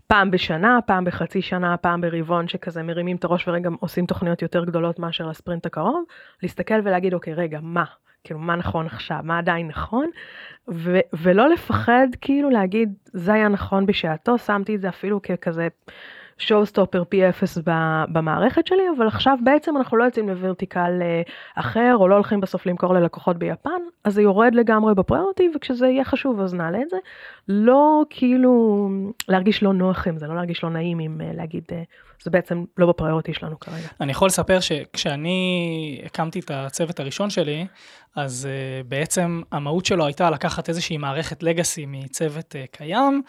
פעם בשנה, פעם בחצי שנה, פעם ברבעון שכזה מרימים את הראש ורגע עושים תוכניות יותר גדולות מאשר לספרינט הקרוב, להסתכל ולהגיד אוקיי רגע מה, כאילו מה נכון עכשיו, מה עדיין נכון, ו- ולא לפחד כאילו להגיד זה היה נכון בשעתו, שמתי את זה אפילו ככזה סטופר פי אפס במערכת שלי, אבל עכשיו בעצם אנחנו לא יוצאים לוורטיקל אה, אחר, או לא הולכים בסוף למכור ללקוחות ביפן, אז זה יורד לגמרי בפריוריטי, וכשזה יהיה חשוב אז נעלה את זה. לא כאילו להרגיש לא נוח עם זה, לא להרגיש לא נעים עם אה, להגיד, אה, זה בעצם לא ב priority שלנו כרגע. אני יכול לספר שכשאני הקמתי את הצוות הראשון שלי, אז בעצם המהות שלו הייתה לקחת איזושהי מערכת legacy מצוות קיים,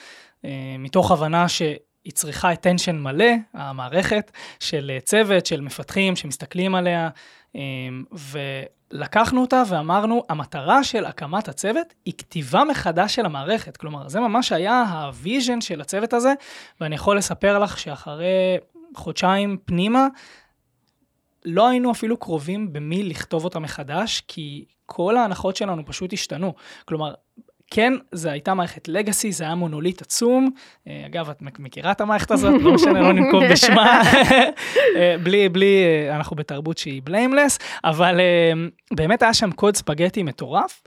מתוך הבנה ש... היא צריכה attention מלא, המערכת של אה, צוות, של מפתחים שמסתכלים עליה, אמ, ולקחנו אותה ואמרנו, המטרה של הקמת הצוות היא כתיבה מחדש של המערכת. כלומר, זה ממש היה ה vision של הצוות הזה, ואני יכול לספר לך שאחרי חודשיים פנימה, לא היינו אפילו קרובים במי לכתוב אותה מחדש, כי כל ההנחות שלנו פשוט השתנו. כלומר, כן, זו הייתה מערכת לגאסי, זה היה מונוליט עצום. אה, אגב, את מכירה את המערכת הזאת, לא משנה, לא ננקוב בשמה. אה, בלי, בלי, אה, אנחנו בתרבות שהיא בליימלס, אבל באמת היה שם קוד ספגטי מטורף.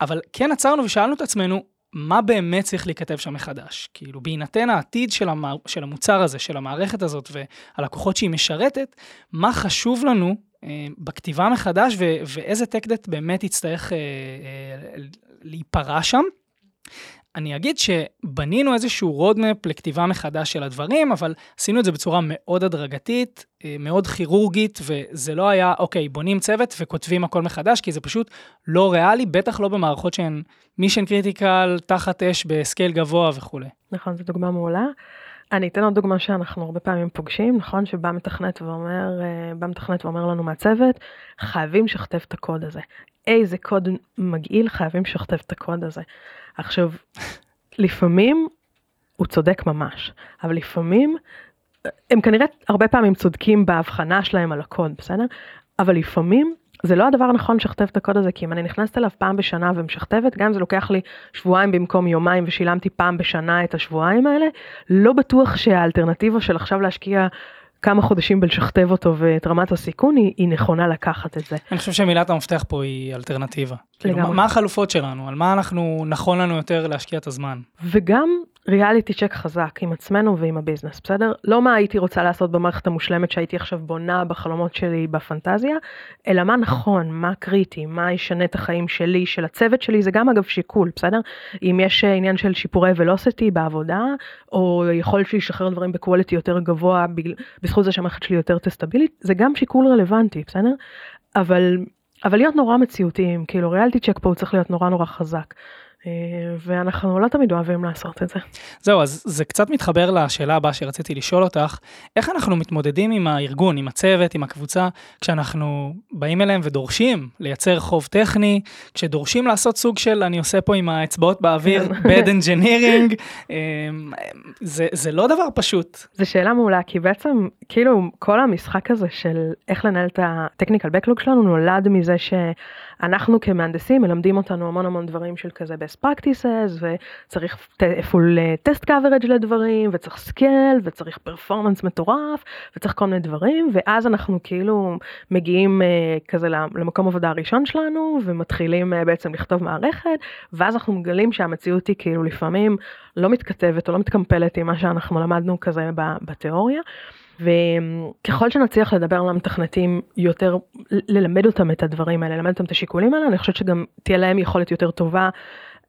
אבל כן עצרנו ושאלנו את עצמנו, מה באמת צריך להיכתב שם מחדש? כאילו, בהינתן העתיד של, המע... של המוצר הזה, של המערכת הזאת והלקוחות שהיא משרתת, מה חשוב לנו בכתיבה מחדש ו- ואיזה tech באמת יצטרך אה, אה, להיפרע שם. אני אגיד שבנינו איזשהו רודמפ לכתיבה מחדש של הדברים, אבל עשינו את זה בצורה מאוד הדרגתית, אה, מאוד כירורגית, וזה לא היה, אוקיי, בונים צוות וכותבים הכל מחדש, כי זה פשוט לא ריאלי, בטח לא במערכות שהן mission critical, תחת אש ב scale גבוה וכולי. נכון, זו דוגמה מעולה. אני אתן עוד דוגמה שאנחנו הרבה פעמים פוגשים, נכון? שבא מתכנת ואומר, אה, בא מתכנת ואומר לנו מהצוות, חייבים לשכתב את הקוד הזה. איזה קוד מגעיל, חייבים לשכתב את הקוד הזה. עכשיו, לפעמים הוא צודק ממש, אבל לפעמים, הם כנראה הרבה פעמים צודקים בהבחנה שלהם על הקוד, בסדר? אבל לפעמים זה לא הדבר הנכון לשכתב את הקוד הזה, כי אם אני נכנסת אליו פעם בשנה ומשכתבת, גם אם זה לוקח לי שבועיים במקום יומיים ושילמתי פעם בשנה את השבועיים האלה, לא בטוח שהאלטרנטיבה של עכשיו להשקיע כמה חודשים בלשכתב אותו ואת רמת הסיכון היא, היא נכונה לקחת את זה. אני חושב שמילת המפתח פה היא אלטרנטיבה. כאילו, מה, מה החלופות שלנו? על מה אנחנו, נכון לנו יותר להשקיע את הזמן? וגם ריאליטי צ'ק חזק עם עצמנו ועם הביזנס, בסדר? לא מה הייתי רוצה לעשות במערכת המושלמת שהייתי עכשיו בונה בחלומות שלי בפנטזיה, אלא מה נכון, מה קריטי, מה ישנה את החיים שלי, של הצוות שלי, זה גם אגב שיקול, בסדר? אם יש אה, עניין של שיפורי ולוסיטי בעבודה, או יכולת שלי לשחרר דברים בקואליטי יותר גבוה בזכות זה שהמערכת שלי יותר טסטבילית, זה גם שיקול רלוונטי, בסדר? אבל, אבל להיות נורא מציאותיים, כאילו ריאליטי צ'ק פה הוא צריך להיות נורא נורא חזק. אה, ואנחנו לא תמיד אוהבים לעשות את זה. זהו, אז זה קצת מתחבר לשאלה הבאה שרציתי לשאול אותך, איך אנחנו מתמודדים עם הארגון, עם הצוות, עם הקבוצה, כשאנחנו באים אליהם ודורשים לייצר חוב טכני, כשדורשים לעשות סוג של, אני עושה פה עם האצבעות באוויר, כן. bad engineering, אה, זה, זה לא דבר פשוט. זו שאלה מעולה, כי בעצם, כאילו, כל המשחק הזה של איך לנהל את הטכניקל בקלוג שלנו נולד מזה ש... אנחנו כמהנדסים מלמדים אותנו המון המון דברים של כזה best practices וצריך full אה, test coverage לדברים וצריך scale וצריך performance מטורף וצריך כל מיני דברים ואז אנחנו כאילו מגיעים uh, כזה למקום עבודה הראשון שלנו ומתחילים uh, בעצם לכתוב מערכת ואז אנחנו מגלים שהמציאות היא כאילו לפעמים לא מתכתבת או לא מתקמפלת עם מה שאנחנו למדנו כזה בתיאוריה. וככל שנצליח לדבר על המתכנתים יותר, ללמד אותם את הדברים האלה, ללמד אותם את השיקולים האלה, אני חושבת שגם תהיה להם יכולת יותר טובה.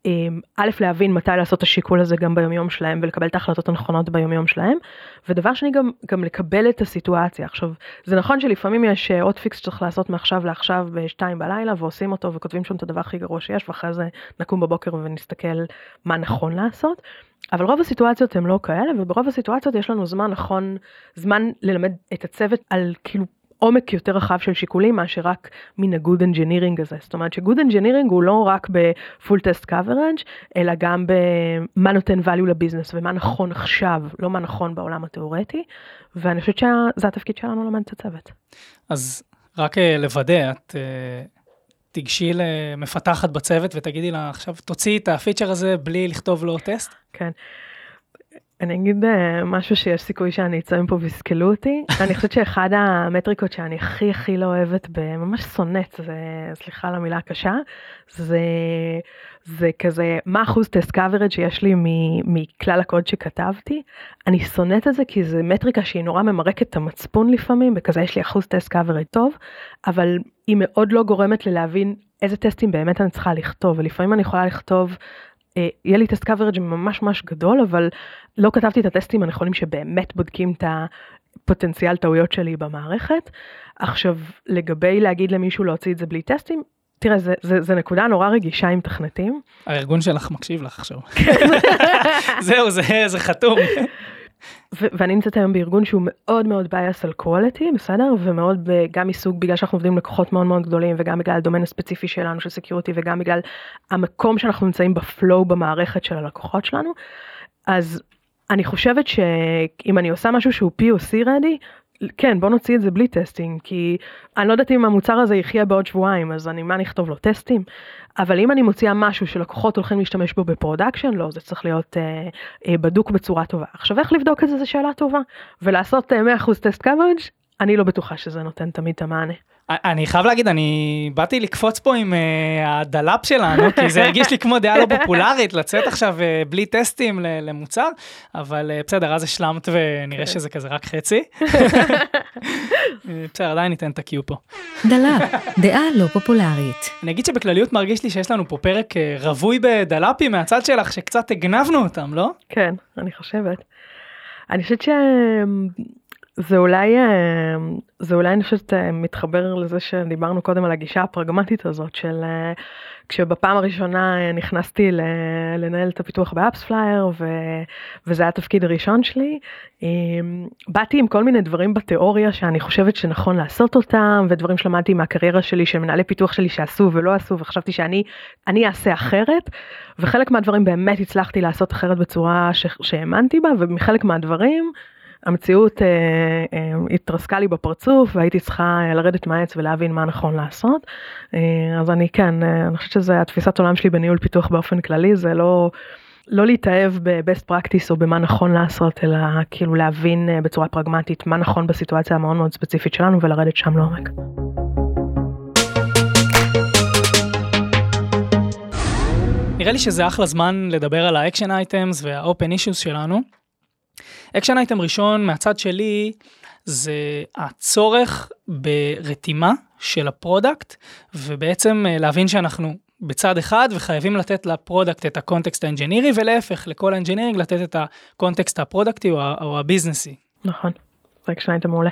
אמ, א', להבין מתי לעשות את השיקול הזה גם ביומיום שלהם ולקבל את ההחלטות הנכונות ביומיום שלהם. ודבר שני, גם, גם לקבל את הסיטואציה. עכשיו, זה נכון שלפעמים יש עוד אה, פיקס שצריך לעשות מעכשיו לעכשיו בשתיים בלילה ועושים אותו וכותבים שם את הדבר הכי גרוע שיש ואחרי זה נקום בבוקר ונסתכל מה נכון לעשות. אבל רוב הסיטואציות הן לא כאלה, וברוב הסיטואציות יש לנו זמן נכון, זמן ללמד את הצוות על כאילו עומק יותר רחב של שיקולים מאשר רק מן ה good engineering הזה. זאת אומרת ש good engineering הוא לא רק ב full test coverage אלא גם במה נותן value לביזנס ומה נכון עכשיו, לא מה נכון בעולם התיאורטי, ואני חושבת שזה התפקיד שלנו ללמד את הצוות. אז רק אה, לוודא, את אה, תיגשי למפתחת בצוות ותגידי לה, עכשיו תוציאי את הפיצ'ר הזה בלי לכתוב לו טסט? כן. אני אגיד אה, משהו שיש סיכוי שאני אצא מפה ויסקלו אותי. אני חושבת שאחד המטריקות שאני הכי הכי לא אוהבת, ממש שונאת, סליחה על המילה הקשה, זה, זה כזה, מה אחוז test coverage שיש לי מכלל הקוד שכתבתי. אני שונאת את זה כי זה מטריקה שהיא נורא ממרקת את המצפון לפעמים, וכזה יש לי אחוז test coverage טוב, אבל היא מאוד לא גורמת לי להבין איזה טסטים באמת אני צריכה לכתוב, ולפעמים אני יכולה לכתוב אה, יהיה לי test coverage ממש ממש גדול, אבל לא כתבתי את הטסטים הנכונים שבאמת בודקים את הפוטנציאל טעויות שלי במערכת. עכשיו, לגבי להגיד למישהו להוציא את זה בלי טסטים, תראה, זה, זה, זה נקודה נורא רגישה עם תכנתים. הארגון שלך מקשיב לך עכשיו. זהו, זה, זה חתום. ואני נמצאת היום בארגון שהוא מאוד מאוד bias על quality, בסדר? ומאוד גם מסוג, בגלל שאנחנו עובדים לקוחות מאוד מאוד גדולים, וגם בגלל הדומיין הספציפי שלנו של security, וגם בגלל המקום שאנחנו נמצאים ב flow במערכת של הלקוחות שלנו. אז אני חושבת שאם אני עושה משהו שהוא POC ready, כן, בוא נוציא את זה בלי testing, כי אני לא יודעת אם המוצר הזה יחיה בעוד שבועיים, אז אני, מה נכתוב לו טסטים? אבל אם אני מוציאה משהו שלקוחות הולכים להשתמש בו ב production, לא, זה צריך להיות אה, אה, בדוק בצורה טובה. עכשיו, איך לבדוק את זה, זו שאלה טובה. ולעשות אה, 100% test coverage, אני לא בטוחה שזה נותן תמיד את המענה. אני חייב להגיד, אני באתי לקפוץ פה עם אה, הדלאפ שלנו, כי זה הרגיש לי כמו דעה לא פופולרית, לצאת עכשיו אה, בלי טסטים למוצר, אבל uh, בסדר, אז השלמת ונראה כן. שזה כזה רק חצי. בסדר, עדיין ניתן את ה-Q פה. דלאפ, דעה לא פופולרית. אני אגיד שבכלליות מרגיש לי שיש לנו פה פרק רווי בדלאפים מהצד שלך, שקצת הגנבנו אותם, לא? כן, אני חושבת. אני חושבת ש... זה אולי, אה, זה אולי אני חושבת אה, מתחבר לזה שדיברנו קודם על הגישה הפרגמטית הזאת של אה, כשבפעם הראשונה נכנסתי לנהל את הפיתוח ב AppsFlyer וזה היה התפקיד הראשון שלי, באתי עם כל מיני דברים בתיאוריה שאני חושבת שנכון לעשות אותם ושדברים שלמדתי מהקריירה שלי של מנהלי פיתוח שלי שעשו ולא עשו וחשבתי שאני אני אעשה אחרת וחלק מהדברים באמת הצלחתי לעשות אחרת בצורה שהאמנתי בה ומחלק מהדברים המציאות אה, אה, התרסקה לי בפרצוף והייתי צריכה אה, לרדת מהעץ ולהבין מה נכון לעשות. אה, אז אני כן, אה, אני חושבת שזה התפיסת עולם שלי בניהול פיתוח באופן כללי, זה לא... לא להתאהב ב-best practice או במה נכון לעשות, אלא כאילו להבין אה, בצורה פרגמטית מה נכון בסיטואציה המאוד מאוד ספציפית שלנו ולרדת שם לעומק. נראה לי שזה אחלה זמן לדבר על ה action items וה open issues שלנו. action item ראשון מהצד שלי זה הצורך ברתימה של ה product ובעצם אה, להבין שאנחנו בצד אחד וחייבים לתת ל product את הקונטקסט האנג'ינירי ולהפך לכל ה engineering לתת את הקונטקסט הפרודקטי או, או הביזנסי. נכון, זה action item מעולה.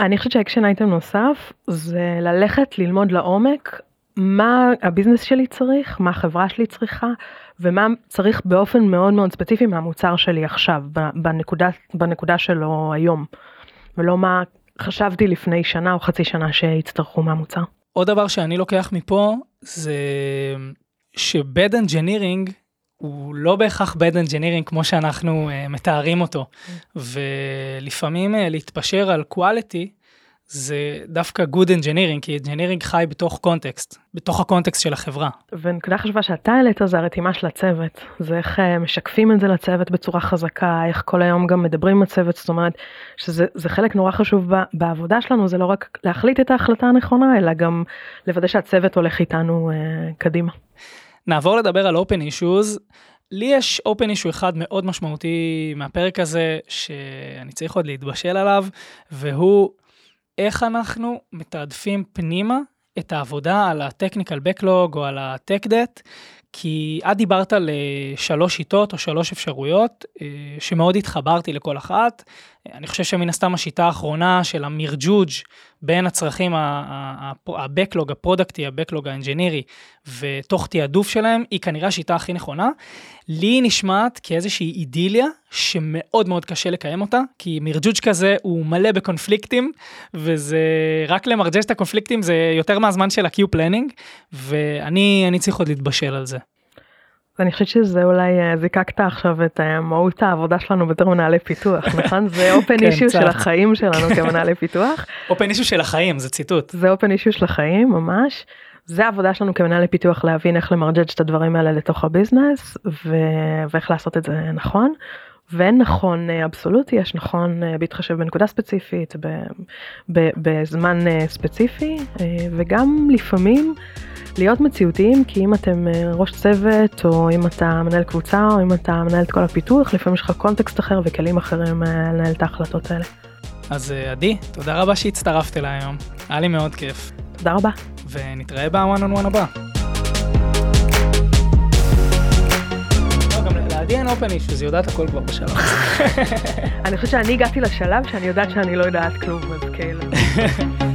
אני חושבת ש action item נוסף זה ללכת ללמוד לעומק מה הביזנס שלי צריך, מה החברה שלי צריכה, ומה צריך באופן מאוד מאוד ספציפי מהמוצר שלי עכשיו, בנקודה, בנקודה שלו היום, ולא מה חשבתי לפני שנה או חצי שנה שיצטרכו מהמוצר. עוד דבר שאני לוקח מפה זה ש bad engineering הוא לא בהכרח bad engineering כמו שאנחנו אה, מתארים אותו, mm. ולפעמים אה, להתפשר על quality זה דווקא good engineering, כי engineering חי בתוך קונטקסט, בתוך הקונטקסט של החברה. ונקודה חשובה שאתה העלית זה הרתימה של הצוות, זה איך אה, משקפים את זה לצוות בצורה חזקה, איך כל היום גם מדברים עם הצוות, זאת אומרת שזה חלק נורא חשוב בעבודה שלנו, זה לא רק להחליט את ההחלטה הנכונה, אלא גם לוודא שהצוות הולך איתנו uh, קדימה. נעבור לדבר על open issues. לי יש open issue אחד מאוד משמעותי מהפרק הזה, שאני צריך עוד להתבשל עליו, והוא איך אנחנו מתעדפים פנימה את העבודה על ה-technical backlog או על ה-tech debt, כי את דיברת על אה, שלוש שיטות או שלוש אפשרויות, אה, שמאוד התחברתי לכל אחת. אני חושב שמן הסתם השיטה האחרונה של המרג'וג' בין הצרכים, ה-Backlog הפרודקטי, ה-Backlog האנג'ינירי, ותוך תעדוף שלהם, היא כנראה השיטה הכי נכונה. לי היא נשמעת כאיזושהי אידיליה שמאוד מאוד קשה לקיים אותה, כי מרג'וג' כזה הוא מלא בקונפליקטים, וזה רק למרג'ג' את הקונפליקטים זה יותר מהזמן של ה-Q planning, ואני צריך עוד להתבשל על זה. אני חושבת שזה אולי אה, זיקקת עכשיו את אה, מהות העבודה שלנו בתור מנהלי פיתוח, נכון? זה אופן אישיו כן, של החיים שלנו כמנהלי פיתוח. אופן אישיו של החיים, זה ציטוט. זה אופן אישיו של החיים, ממש. זה העבודה שלנו כמנהלי פיתוח להבין איך למרג'ג' את הדברים האלה לתוך הביזנס ו- ואיך לעשות את זה נכון. ואין נכון אה, אבסולוטי, יש נכון בהתחשב בנקודה ספציפית, בזמן ספציפי, וגם לפעמים להיות מציאותיים, כי אם אתם אה, ראש צוות, או אם אתה מנהל קבוצה, או אם אתה מנהל את כל הפיתוח, לפעמים יש לך קונטקסט אחר וכלים אחרים אה, לנהל את ההחלטות האלה. אז אה, עדי, תודה רבה שהצטרפת אליי היום, היה לי מאוד כיף. תודה רבה. ונתראה בוואן און וואן הבא. אופן אישו, היא יודעת הכל כבר בשלב הזה. אני חושבת שאני הגעתי לשלב שאני יודעת שאני לא יודעת כלום, אז כאילו.